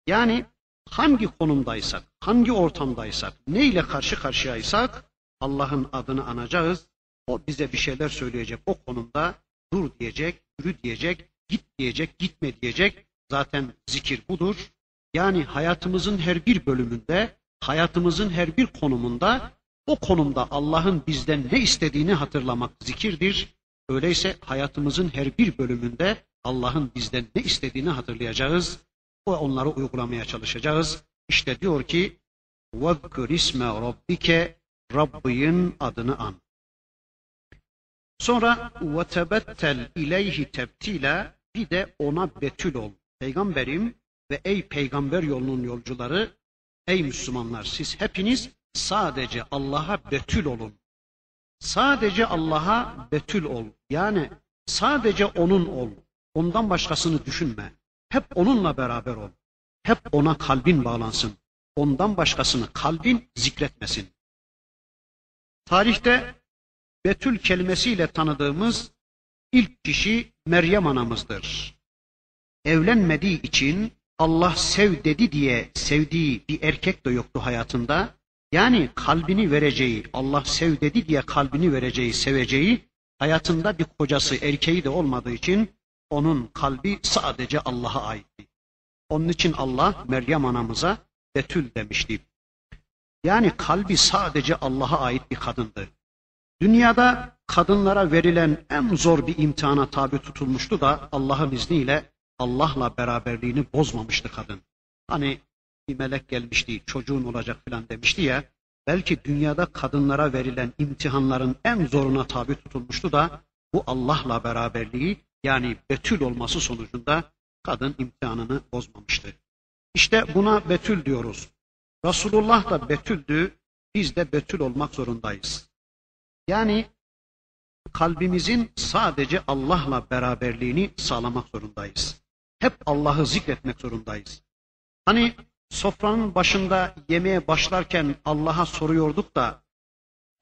Yani hangi konumdaysak, hangi ortamdaysak, neyle karşı karşıyaysak Allah'ın adını anacağız. O bize bir şeyler söyleyecek o konumda dur diyecek, yürü diyecek, git diyecek, gitme diyecek. Zaten zikir budur. Yani hayatımızın her bir bölümünde, hayatımızın her bir konumunda o konumda Allah'ın bizden ne istediğini hatırlamak zikirdir. Öyleyse hayatımızın her bir bölümünde Allah'ın bizden ne istediğini hatırlayacağız ve onları uygulamaya çalışacağız. İşte diyor ki وَذْكُرْ isme rabbike Rabbin adını an. Sonra وَتَبَتَّلْ ileyhi tebtila bir de ona betül ol. Peygamberim ve ey peygamber yolunun yolcuları, ey Müslümanlar siz hepiniz sadece Allah'a betül olun. Sadece Allah'a betül ol. Yani sadece onun ol. Ondan başkasını düşünme. Hep onunla beraber ol. Hep ona kalbin bağlansın. Ondan başkasını kalbin zikretmesin. Tarihte Betül kelimesiyle tanıdığımız ilk kişi Meryem anamızdır. Evlenmediği için Allah sev dedi diye sevdiği bir erkek de yoktu hayatında. Yani kalbini vereceği, Allah sev dedi diye kalbini vereceği, seveceği hayatında bir kocası, erkeği de olmadığı için onun kalbi sadece Allah'a aitti. Onun için Allah Meryem anamıza Betül demişti. Yani kalbi sadece Allah'a ait bir kadındı. Dünyada kadınlara verilen en zor bir imtihana tabi tutulmuştu da Allah'ın izniyle Allah'la beraberliğini bozmamıştı kadın. Hani bir melek gelmişti, çocuğun olacak filan demişti ya. Belki dünyada kadınlara verilen imtihanların en zoruna tabi tutulmuştu da bu Allah'la beraberliği yani betül olması sonucunda kadın imtihanını bozmamıştı. İşte buna betül diyoruz. Resulullah da betüldü, biz de betül olmak zorundayız. Yani kalbimizin sadece Allah'la beraberliğini sağlamak zorundayız. Hep Allah'ı zikretmek zorundayız. Hani sofranın başında yemeğe başlarken Allah'a soruyorduk da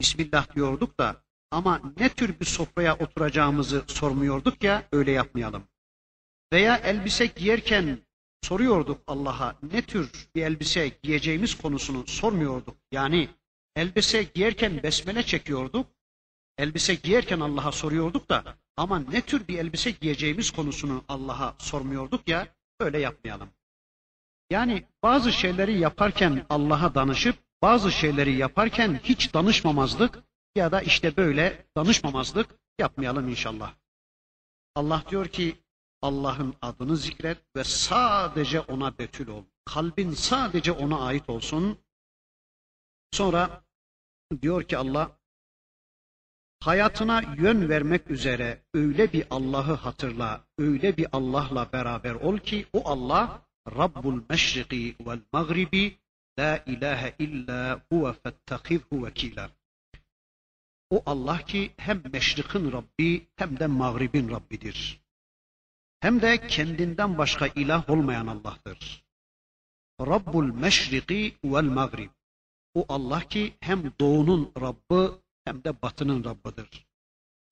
Bismillah diyorduk da ama ne tür bir sofraya oturacağımızı sormuyorduk ya öyle yapmayalım. Veya elbise giyerken soruyorduk Allah'a ne tür bir elbise giyeceğimiz konusunu sormuyorduk. Yani elbise giyerken besmele çekiyorduk. Elbise giyerken Allah'a soruyorduk da ama ne tür bir elbise giyeceğimiz konusunu Allah'a sormuyorduk ya öyle yapmayalım. Yani bazı şeyleri yaparken Allah'a danışıp bazı şeyleri yaparken hiç danışmamazlık ya da işte böyle danışmamazlık yapmayalım inşallah. Allah diyor ki Allah'ın adını zikret ve sadece ona betül ol. Kalbin sadece ona ait olsun. Sonra diyor ki Allah hayatına yön vermek üzere öyle bir Allah'ı hatırla, öyle bir Allah'la beraber ol ki o Allah Rabbul meşriki vel magribi la ilahe illa huve fettakivhu vekila. O Allah ki hem meşrikin Rabbi hem de mağribin Rabbidir. Hem de kendinden başka ilah olmayan Allah'tır. Rabbul meşriki vel magrib. o Allah ki hem doğunun Rabbi hem de batının Rabbidir.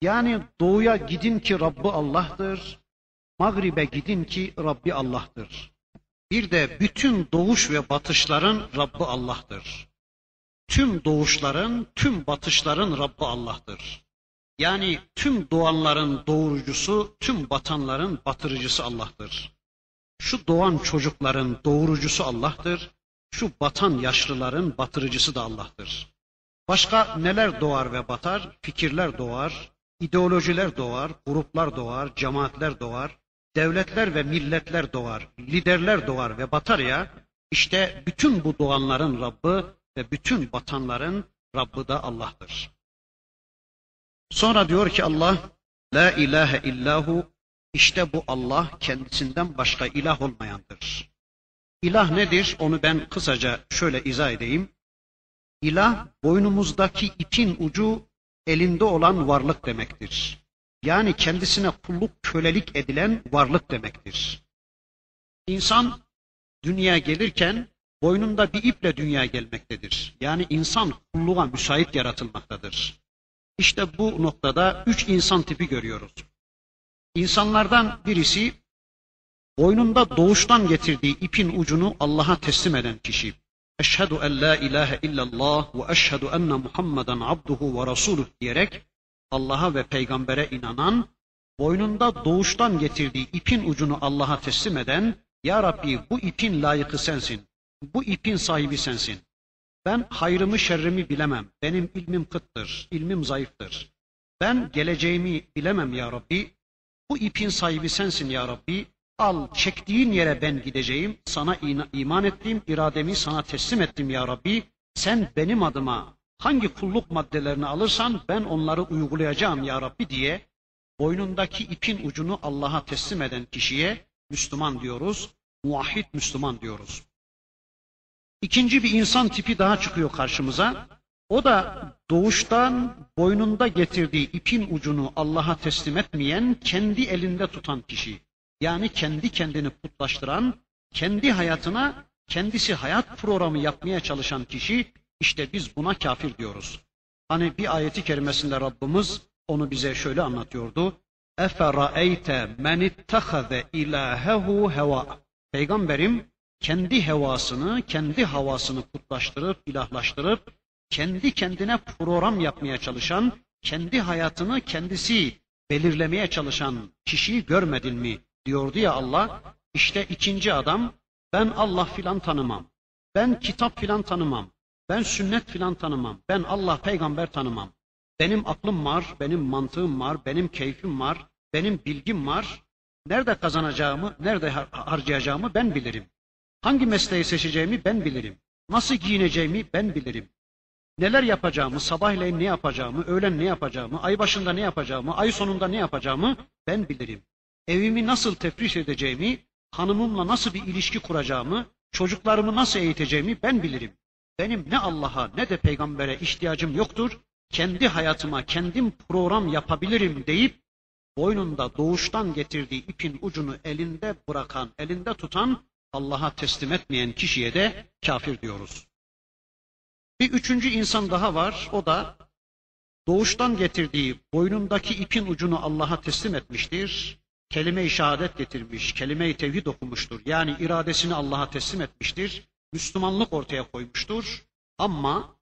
Yani doğuya gidin ki Rabbi Allah'tır, Magribe gidin ki Rabbi Allah'tır. Bir de bütün doğuş ve batışların Rabbi Allah'tır. Tüm doğuşların, tüm batışların Rabbi Allah'tır. Yani tüm doğanların doğurucusu, tüm batanların batırıcısı Allah'tır. Şu doğan çocukların doğurucusu Allah'tır. Şu batan yaşlıların batırıcısı da Allah'tır. Başka neler doğar ve batar? Fikirler doğar, ideolojiler doğar, gruplar doğar, cemaatler doğar, devletler ve milletler doğar, liderler doğar ve batar ya. İşte bütün bu doğanların Rabbi ve bütün batanların Rabbi da Allah'tır. Sonra diyor ki Allah, La ilahe illahu, işte bu Allah kendisinden başka ilah olmayandır. İlah nedir? Onu ben kısaca şöyle izah edeyim. İlah, boynumuzdaki ipin ucu elinde olan varlık demektir. Yani kendisine kulluk, kölelik edilen varlık demektir. İnsan dünyaya gelirken boynunda bir iple dünyaya gelmektedir. Yani insan kulluğa müsait yaratılmaktadır. İşte bu noktada üç insan tipi görüyoruz. İnsanlardan birisi boynunda doğuştan getirdiği ipin ucunu Allah'a teslim eden kişi. Eşhedü en la ilahe illallah ve eşhedü enne Muhammeden abduhu ve rasuluh diyerek Allah'a ve peygambere inanan, boynunda doğuştan getirdiği ipin ucunu Allah'a teslim eden, Ya Rabbi bu ipin layıkı sensin, bu ipin sahibi sensin. Ben hayrımı şerrimi bilemem, benim ilmim kıttır, ilmim zayıftır. Ben geleceğimi bilemem Ya Rabbi, bu ipin sahibi sensin Ya Rabbi, al çektiğin yere ben gideceğim, sana iman ettim, irademi sana teslim ettim Ya Rabbi, sen benim adıma hangi kulluk maddelerini alırsan ben onları uygulayacağım ya Rabbi diye boynundaki ipin ucunu Allah'a teslim eden kişiye Müslüman diyoruz, muahhid Müslüman diyoruz. İkinci bir insan tipi daha çıkıyor karşımıza. O da doğuştan boynunda getirdiği ipin ucunu Allah'a teslim etmeyen, kendi elinde tutan kişi. Yani kendi kendini putlaştıran, kendi hayatına kendisi hayat programı yapmaya çalışan kişi işte biz buna kafir diyoruz. Hani bir ayeti kerimesinde Rabbimiz onu bize şöyle anlatıyordu. Efera'eyte men ittehaze ilahehu heva. Peygamberim kendi hevasını, kendi havasını kutlaştırıp, ilahlaştırıp, kendi kendine program yapmaya çalışan, kendi hayatını kendisi belirlemeye çalışan kişiyi görmedin mi? diyordu ya Allah. İşte ikinci adam, ben Allah filan tanımam, ben kitap filan tanımam, ben sünnet filan tanımam. Ben Allah peygamber tanımam. Benim aklım var, benim mantığım var, benim keyfim var, benim bilgim var. Nerede kazanacağımı, nerede harcayacağımı ben bilirim. Hangi mesleği seçeceğimi ben bilirim. Nasıl giyineceğimi ben bilirim. Neler yapacağımı, sabahleyin ne yapacağımı, öğlen ne yapacağımı, ay başında ne yapacağımı, ay sonunda ne yapacağımı ben bilirim. Evimi nasıl tefriş edeceğimi, hanımımla nasıl bir ilişki kuracağımı, çocuklarımı nasıl eğiteceğimi ben bilirim. Benim ne Allah'a ne de peygambere ihtiyacım yoktur. Kendi hayatıma kendim program yapabilirim deyip boynunda doğuştan getirdiği ipin ucunu elinde bırakan, elinde tutan Allah'a teslim etmeyen kişiye de kafir diyoruz. Bir üçüncü insan daha var. O da doğuştan getirdiği boynundaki ipin ucunu Allah'a teslim etmiştir. Kelime-i şehadet getirmiş, kelime-i tevhid okumuştur. Yani iradesini Allah'a teslim etmiştir. Müslümanlık ortaya koymuştur. Ama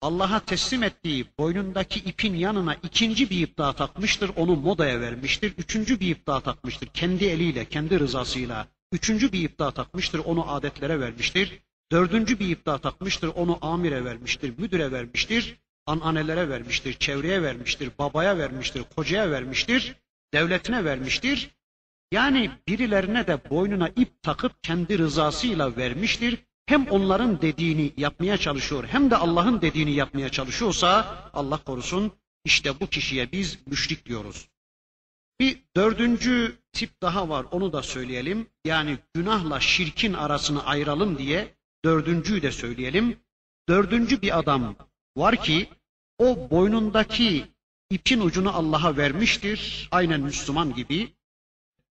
Allah'a teslim ettiği boynundaki ipin yanına ikinci bir ip daha takmıştır, onu modaya vermiştir. Üçüncü bir ip daha takmıştır, kendi eliyle, kendi rızasıyla. Üçüncü bir ip daha takmıştır, onu adetlere vermiştir. Dördüncü bir ip daha takmıştır, onu amire vermiştir, müdüre vermiştir. Ananelere vermiştir, çevreye vermiştir, babaya vermiştir, kocaya vermiştir, devletine vermiştir. Yani birilerine de boynuna ip takıp kendi rızasıyla vermiştir. Hem onların dediğini yapmaya çalışıyor hem de Allah'ın dediğini yapmaya çalışıyorsa Allah korusun işte bu kişiye biz müşrik diyoruz. Bir dördüncü tip daha var onu da söyleyelim. Yani günahla şirkin arasını ayıralım diye dördüncüyü de söyleyelim. Dördüncü bir adam var ki o boynundaki ipin ucunu Allah'a vermiştir. Aynen Müslüman gibi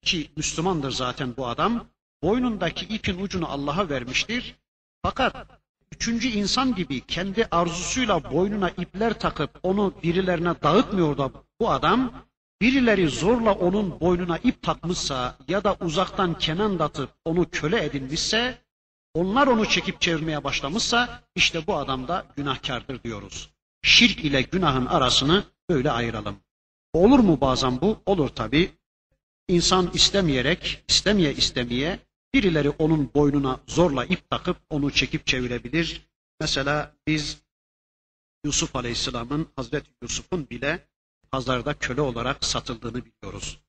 ki Müslümandır zaten bu adam, boynundaki ipin ucunu Allah'a vermiştir. Fakat üçüncü insan gibi kendi arzusuyla boynuna ipler takıp onu birilerine dağıtmıyor da bu adam birileri zorla onun boynuna ip takmışsa ya da uzaktan kenan datıp onu köle edinmişse onlar onu çekip çevirmeye başlamışsa işte bu adam da günahkardır diyoruz. Şirk ile günahın arasını böyle ayıralım. Olur mu bazen bu? Olur tabi. İnsan istemeyerek, istemeye istemeye birileri onun boynuna zorla ip takıp onu çekip çevirebilir. Mesela biz Yusuf Aleyhisselam'ın, Hazreti Yusuf'un bile pazarda köle olarak satıldığını biliyoruz.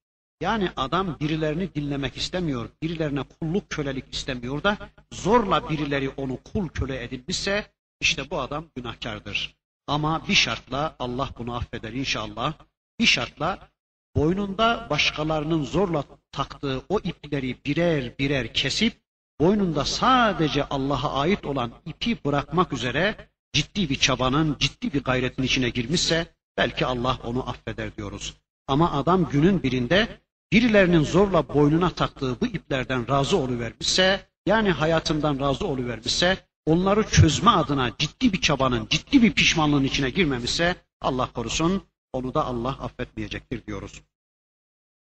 Yani adam birilerini dinlemek istemiyor, birilerine kulluk kölelik istemiyor da zorla birileri onu kul köle edilmişse işte bu adam günahkardır. Ama bir şartla Allah bunu affeder inşallah. Bir şartla boynunda başkalarının zorla taktığı o ipleri birer birer kesip boynunda sadece Allah'a ait olan ipi bırakmak üzere ciddi bir çabanın, ciddi bir gayretin içine girmişse belki Allah onu affeder diyoruz. Ama adam günün birinde birilerinin zorla boynuna taktığı bu iplerden razı oluvermişse, yani hayatından razı oluvermişse, onları çözme adına ciddi bir çabanın, ciddi bir pişmanlığın içine girmemişse, Allah korusun, onu da Allah affetmeyecektir diyoruz.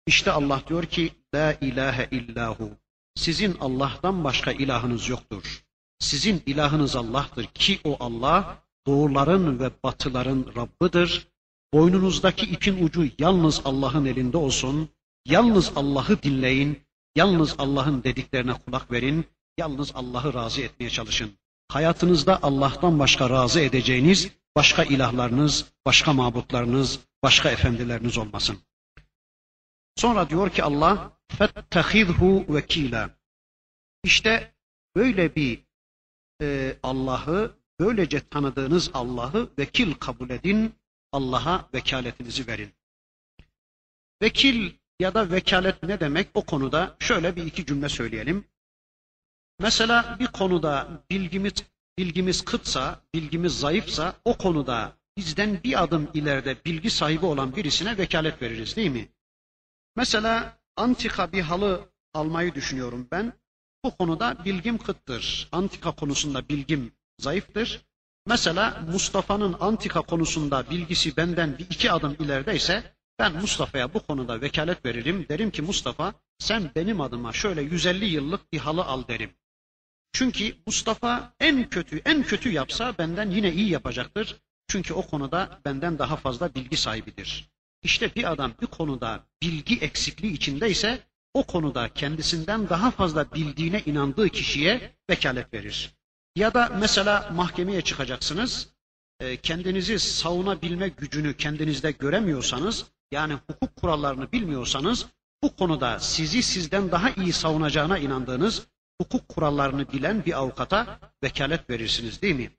İşte Allah diyor ki, La ilahe illahu. Sizin Allah'tan başka ilahınız yoktur. Sizin ilahınız Allah'tır ki o Allah doğuların ve batıların Rabbıdır. Boynunuzdaki ipin ucu yalnız Allah'ın elinde olsun. Yalnız Allah'ı dinleyin. Yalnız Allah'ın dediklerine kulak verin. Yalnız Allah'ı razı etmeye çalışın. Hayatınızda Allah'tan başka razı edeceğiniz başka ilahlarınız, başka mabutlarınız, başka efendileriniz olmasın. Sonra diyor ki Allah فَاتَّخِذْهُ vekila. İşte böyle bir e, Allah'ı, böylece tanıdığınız Allah'ı vekil kabul edin, Allah'a vekaletinizi verin. Vekil ya da vekalet ne demek o konuda şöyle bir iki cümle söyleyelim. Mesela bir konuda bilgimiz bilgimiz kıtsa, bilgimiz zayıfsa o konuda bizden bir adım ileride bilgi sahibi olan birisine vekalet veririz değil mi? Mesela antika bir halı almayı düşünüyorum ben. Bu konuda bilgim kıttır. Antika konusunda bilgim zayıftır. Mesela Mustafa'nın antika konusunda bilgisi benden bir iki adım ilerideyse ben Mustafa'ya bu konuda vekalet veririm. Derim ki Mustafa sen benim adıma şöyle 150 yıllık bir halı al derim. Çünkü Mustafa en kötü en kötü yapsa benden yine iyi yapacaktır. Çünkü o konuda benden daha fazla bilgi sahibidir. İşte bir adam bir konuda bilgi eksikliği içindeyse o konuda kendisinden daha fazla bildiğine inandığı kişiye vekalet verir. Ya da mesela mahkemeye çıkacaksınız, e, kendinizi savunabilme gücünü kendinizde göremiyorsanız, yani hukuk kurallarını bilmiyorsanız, bu konuda sizi sizden daha iyi savunacağına inandığınız hukuk kurallarını bilen bir avukata vekalet verirsiniz değil mi?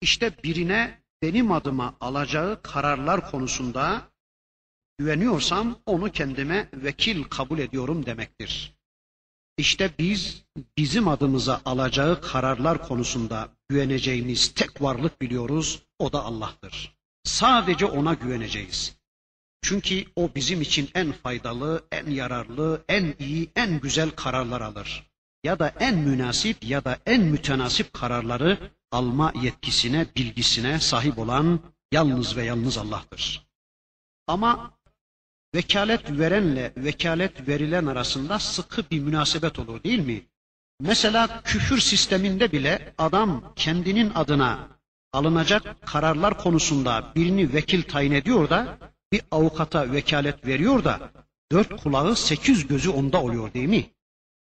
İşte birine benim adıma alacağı kararlar konusunda güveniyorsam onu kendime vekil kabul ediyorum demektir. İşte biz bizim adımıza alacağı kararlar konusunda güveneceğimiz tek varlık biliyoruz, o da Allah'tır. Sadece ona güveneceğiz. Çünkü o bizim için en faydalı, en yararlı, en iyi, en güzel kararlar alır. Ya da en münasip ya da en mütenasip kararları alma yetkisine, bilgisine sahip olan yalnız ve yalnız Allah'tır. Ama vekalet verenle vekalet verilen arasında sıkı bir münasebet olur değil mi? Mesela küfür sisteminde bile adam kendinin adına alınacak kararlar konusunda birini vekil tayin ediyor da bir avukata vekalet veriyor da dört kulağı sekiz gözü onda oluyor değil mi?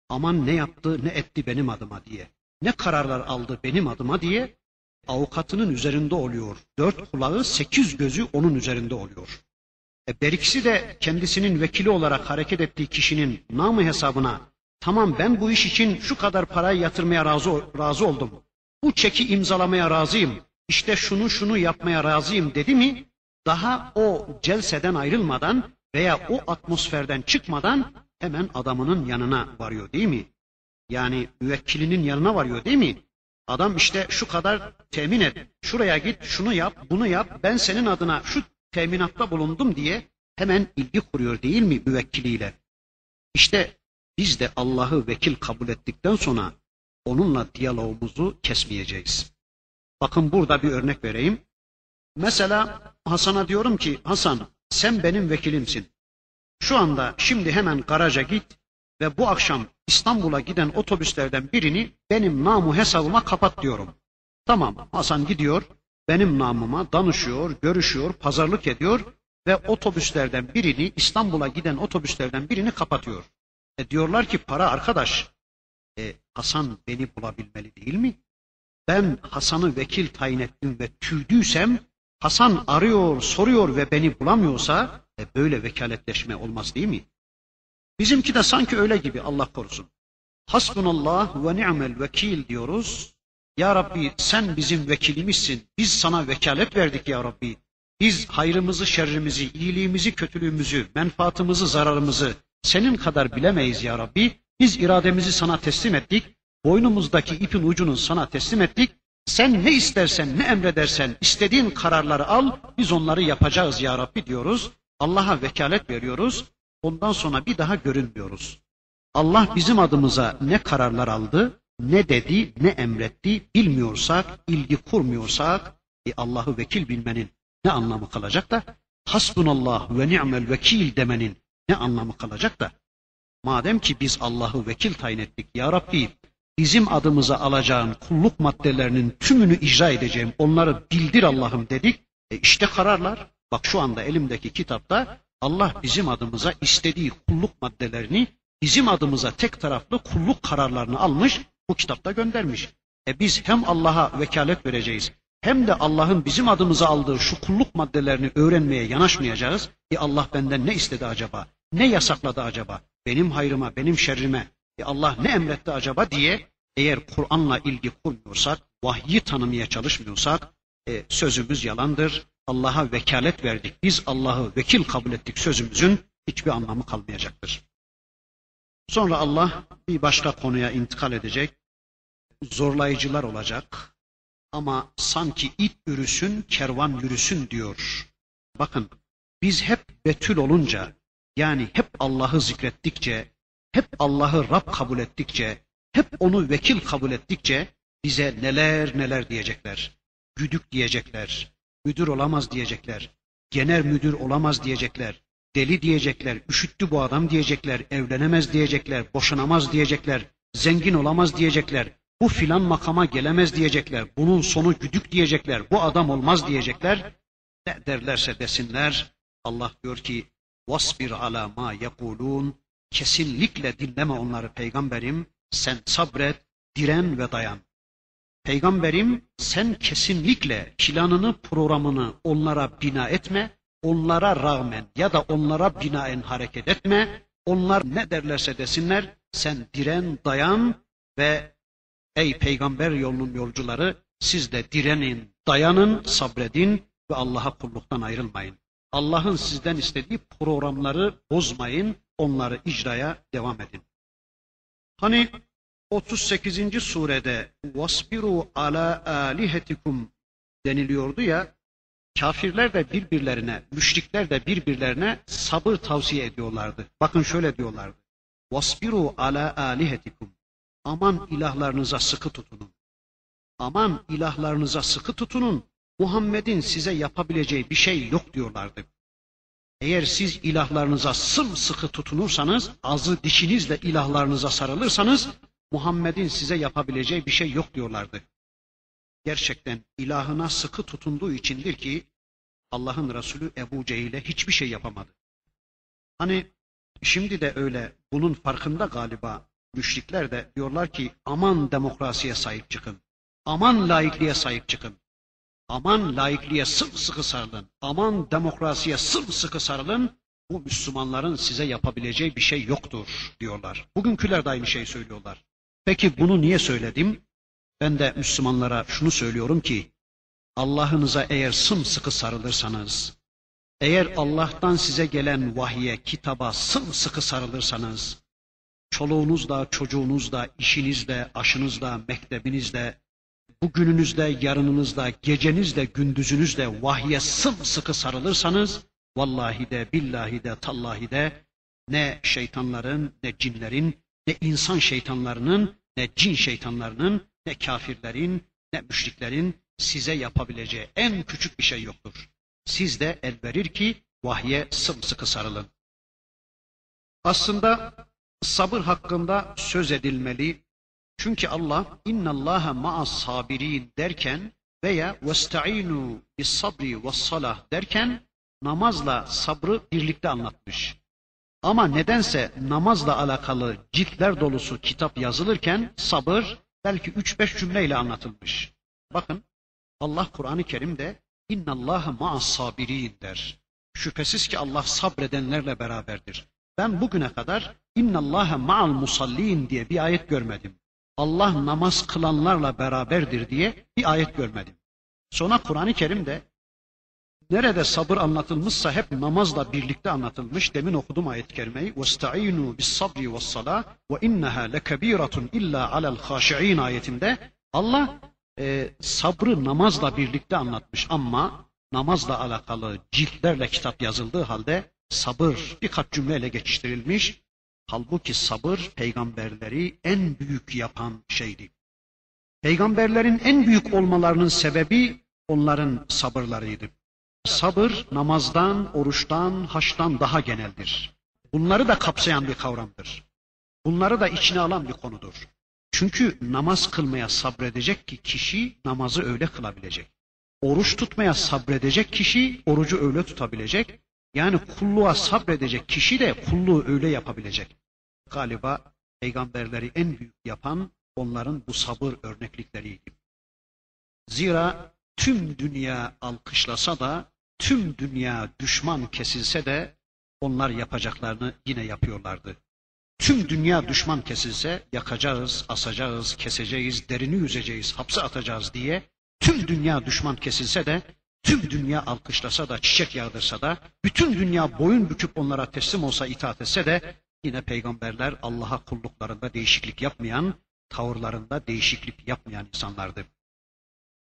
Aman ne yaptı ne etti benim adıma diye. Ne kararlar aldı benim adıma diye avukatının üzerinde oluyor. Dört kulağı sekiz gözü onun üzerinde oluyor. E berikisi de kendisinin vekili olarak hareket ettiği kişinin namı hesabına tamam ben bu iş için şu kadar parayı yatırmaya razı, razı oldum. Bu çeki imzalamaya razıyım. İşte şunu şunu yapmaya razıyım dedi mi daha o celseden ayrılmadan veya o atmosferden çıkmadan hemen adamının yanına varıyor değil mi? Yani müvekkilinin yanına varıyor değil mi? Adam işte şu kadar temin et, şuraya git, şunu yap, bunu yap, ben senin adına şu teminatta bulundum diye hemen ilgi kuruyor değil mi müvekkiliyle? İşte biz de Allah'ı vekil kabul ettikten sonra onunla diyalogumuzu kesmeyeceğiz. Bakın burada bir örnek vereyim. Mesela Hasan'a diyorum ki Hasan sen benim vekilimsin. Şu anda şimdi hemen garaja git ve bu akşam İstanbul'a giden otobüslerden birini benim namu hesabıma kapat diyorum. Tamam Hasan gidiyor benim namıma danışıyor, görüşüyor, pazarlık ediyor ve otobüslerden birini İstanbul'a giden otobüslerden birini kapatıyor. E diyorlar ki para arkadaş. E, Hasan beni bulabilmeli değil mi? Ben Hasan'ı vekil tayin ettim ve tüydüysem Hasan arıyor, soruyor ve beni bulamıyorsa e, böyle vekaletleşme olmaz değil mi? Bizimki de sanki öyle gibi Allah korusun. Hasbunallah ve ni'mel vekil diyoruz. Ya Rabbi sen bizim vekilimizsin. Biz sana vekalet verdik ya Rabbi. Biz hayrımızı, şerrimizi, iyiliğimizi, kötülüğümüzü, menfaatımızı, zararımızı senin kadar bilemeyiz ya Rabbi. Biz irademizi sana teslim ettik. Boynumuzdaki ipin ucunu sana teslim ettik. Sen ne istersen, ne emredersen, istediğin kararları al, biz onları yapacağız ya Rabbi diyoruz. Allah'a vekalet veriyoruz. Ondan sonra bir daha görünmüyoruz. Allah bizim adımıza ne kararlar aldı, ne dedi, ne emretti bilmiyorsak, ilgi kurmuyorsak, e Allah'ı vekil bilmenin ne anlamı kalacak da, hasbunallah ve ni'mel vekil demenin ne anlamı kalacak da, madem ki biz Allah'ı vekil tayin ettik, Ya Rabbi, bizim adımıza alacağın kulluk maddelerinin tümünü icra edeceğim, onları bildir Allah'ım dedik, e işte kararlar, bak şu anda elimdeki kitapta, Allah bizim adımıza istediği kulluk maddelerini bizim adımıza tek taraflı kulluk kararlarını almış, bu kitapta göndermiş. E biz hem Allah'a vekalet vereceğiz, hem de Allah'ın bizim adımıza aldığı şu kulluk maddelerini öğrenmeye yanaşmayacağız. E Allah benden ne istedi acaba? Ne yasakladı acaba? Benim hayrıma, benim şerrime. E Allah ne emretti acaba diye eğer Kur'an'la ilgi kurmuyorsak, vahyi tanımaya çalışmıyorsak e, sözümüz yalandır. Allah'a vekalet verdik. Biz Allah'ı vekil kabul ettik sözümüzün hiçbir anlamı kalmayacaktır. Sonra Allah bir başka konuya intikal edecek. Zorlayıcılar olacak. Ama sanki it yürüsün, kervan yürüsün diyor. Bakın biz hep betül olunca, yani hep Allah'ı zikrettikçe, hep Allah'ı Rab kabul ettikçe, hep onu vekil kabul ettikçe bize neler neler diyecekler. Güdük diyecekler, müdür olamaz diyecekler, genel müdür olamaz diyecekler, deli diyecekler, üşüttü bu adam diyecekler, evlenemez diyecekler, boşanamaz diyecekler, zengin olamaz diyecekler, bu filan makama gelemez diyecekler, bunun sonu güdük diyecekler, bu adam olmaz diyecekler. Ne derlerse desinler, Allah diyor ki, vasbir ala ma yekulun, kesinlikle dinleme onları peygamberim, sen sabret, diren ve dayan. Peygamberim sen kesinlikle planını, programını onlara bina etme, onlara rağmen ya da onlara binaen hareket etme. Onlar ne derlerse desinler, sen diren, dayan ve ey peygamber yolunun yolcuları siz de direnin, dayanın, sabredin ve Allah'a kulluktan ayrılmayın. Allah'ın sizden istediği programları bozmayın, onları icraya devam edin. Hani 38. surede vasbiru ala alihetikum deniliyordu ya kafirler de birbirlerine, müşrikler de birbirlerine sabır tavsiye ediyorlardı. Bakın şöyle diyorlardı. Vasbiru ala alihetikum. Aman ilahlarınıza sıkı tutunun. Aman ilahlarınıza sıkı tutunun. Muhammed'in size yapabileceği bir şey yok diyorlardı. Eğer siz ilahlarınıza sımsıkı tutunursanız, azı dişinizle ilahlarınıza sarılırsanız, Muhammed'in size yapabileceği bir şey yok diyorlardı. Gerçekten ilahına sıkı tutunduğu içindir ki Allah'ın Resulü Ebu Cehil'e hiçbir şey yapamadı. Hani şimdi de öyle bunun farkında galiba müşrikler de diyorlar ki aman demokrasiye sahip çıkın. Aman laikliğe sahip çıkın. Aman laikliğe sımsıkı sarılın. Aman demokrasiye sımsıkı sarılın. Bu Müslümanların size yapabileceği bir şey yoktur diyorlar. Bugünküler de aynı şeyi söylüyorlar. Peki bunu niye söyledim? Ben de Müslümanlara şunu söylüyorum ki Allah'ınıza eğer sımsıkı sarılırsanız, eğer Allah'tan size gelen vahye, kitaba sımsıkı sarılırsanız, çoluğunuzda, çocuğunuzda, işinizde, aşınızda, mektebinizde, bugününüzde, yarınınızda, gecenizde, gündüzünüzde vahye sımsıkı sarılırsanız, vallahi de, billahi de, tallahi de, ne şeytanların, ne cinlerin, ne insan şeytanlarının ne cin şeytanlarının, ne kafirlerin, ne müşriklerin size yapabileceği en küçük bir şey yoktur. Siz de el verir ki vahye sımsıkı sarılın. Aslında sabır hakkında söz edilmeli. Çünkü Allah inna Allaha ma'as sabirin derken veya vestainu bis sabri ve salah derken namazla sabrı birlikte anlatmış. Ama nedense namazla alakalı ciltler dolusu kitap yazılırken sabır belki 3-5 cümleyle anlatılmış. Bakın Allah Kur'an-ı Kerim'de inna Allaha ma'as sabirin der. Şüphesiz ki Allah sabredenlerle beraberdir. Ben bugüne kadar inna Allaha ma'al musallin diye bir ayet görmedim. Allah namaz kılanlarla beraberdir diye bir ayet görmedim. Sonra Kur'an-ı Kerim'de nerede sabır anlatılmışsa hep namazla birlikte anlatılmış. Demin okudum ayet-i kerimeyi. وَاسْتَعِينُوا بِالصَّبْرِ وَالصَّلَاةِ وَاِنَّهَا لَكَب۪يرَةٌ اِلَّا عَلَى الْخَاشِعِينَ ayetinde Allah e, sabrı namazla birlikte anlatmış ama namazla alakalı ciltlerle kitap yazıldığı halde sabır birkaç cümleyle geçiştirilmiş. Halbuki sabır peygamberleri en büyük yapan şeydi. Peygamberlerin en büyük olmalarının sebebi onların sabırlarıydı. Sabır namazdan, oruçtan, haçtan daha geneldir. Bunları da kapsayan bir kavramdır. Bunları da içine alan bir konudur. Çünkü namaz kılmaya sabredecek ki kişi namazı öyle kılabilecek. Oruç tutmaya sabredecek kişi orucu öyle tutabilecek. Yani kulluğa sabredecek kişi de kulluğu öyle yapabilecek. Galiba peygamberleri en büyük yapan onların bu sabır örneklikleriydi. Zira tüm dünya alkışlasa da, tüm dünya düşman kesilse de onlar yapacaklarını yine yapıyorlardı. Tüm dünya düşman kesilse yakacağız, asacağız, keseceğiz, derini yüzeceğiz, hapse atacağız diye tüm dünya düşman kesilse de tüm dünya alkışlasa da, çiçek yağdırsa da, bütün dünya boyun büküp onlara teslim olsa, itaat etse de yine peygamberler Allah'a kulluklarında değişiklik yapmayan, tavırlarında değişiklik yapmayan insanlardı.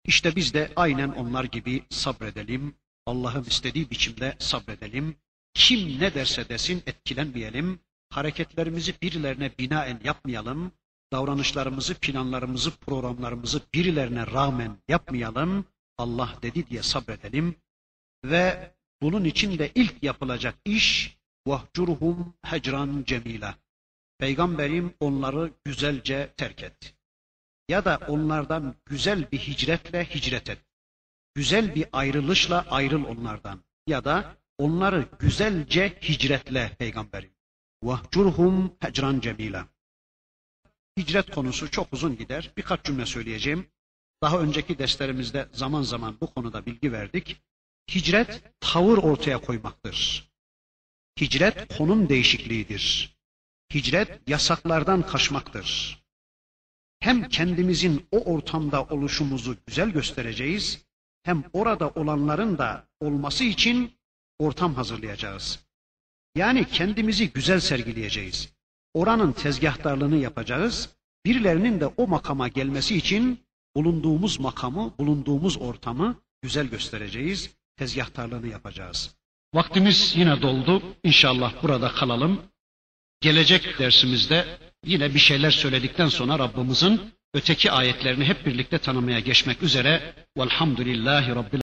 İşte biz de aynen onlar gibi sabredelim, Allah'ın istediği biçimde sabredelim. Kim ne derse desin etkilenmeyelim, hareketlerimizi birilerine binaen yapmayalım, davranışlarımızı, planlarımızı, programlarımızı birilerine rağmen yapmayalım. Allah dedi diye sabredelim ve bunun için de ilk yapılacak iş vahcurhum hecran cemila. Peygamberim onları güzelce terk et. Ya da onlardan güzel bir hicretle hicret et. Güzel bir ayrılışla ayrıl onlardan. Ya da onları güzelce hicretle peygamberim. Vahcurhum hecran cemila. Hicret konusu çok uzun gider. Birkaç cümle söyleyeceğim. Daha önceki derslerimizde zaman zaman bu konuda bilgi verdik. Hicret tavır ortaya koymaktır. Hicret konum değişikliğidir. Hicret yasaklardan kaçmaktır. Hem kendimizin o ortamda oluşumuzu güzel göstereceğiz, hem orada olanların da olması için ortam hazırlayacağız. Yani kendimizi güzel sergileyeceğiz. Oranın tezgahtarlığını yapacağız. Birilerinin de o makama gelmesi için bulunduğumuz makamı, bulunduğumuz ortamı güzel göstereceğiz. Tezgahtarlığını yapacağız. Vaktimiz yine doldu. İnşallah burada kalalım. Gelecek dersimizde yine bir şeyler söyledikten sonra Rabbimizin öteki ayetlerini hep birlikte tanımaya geçmek üzere. Velhamdülillahi Rabbil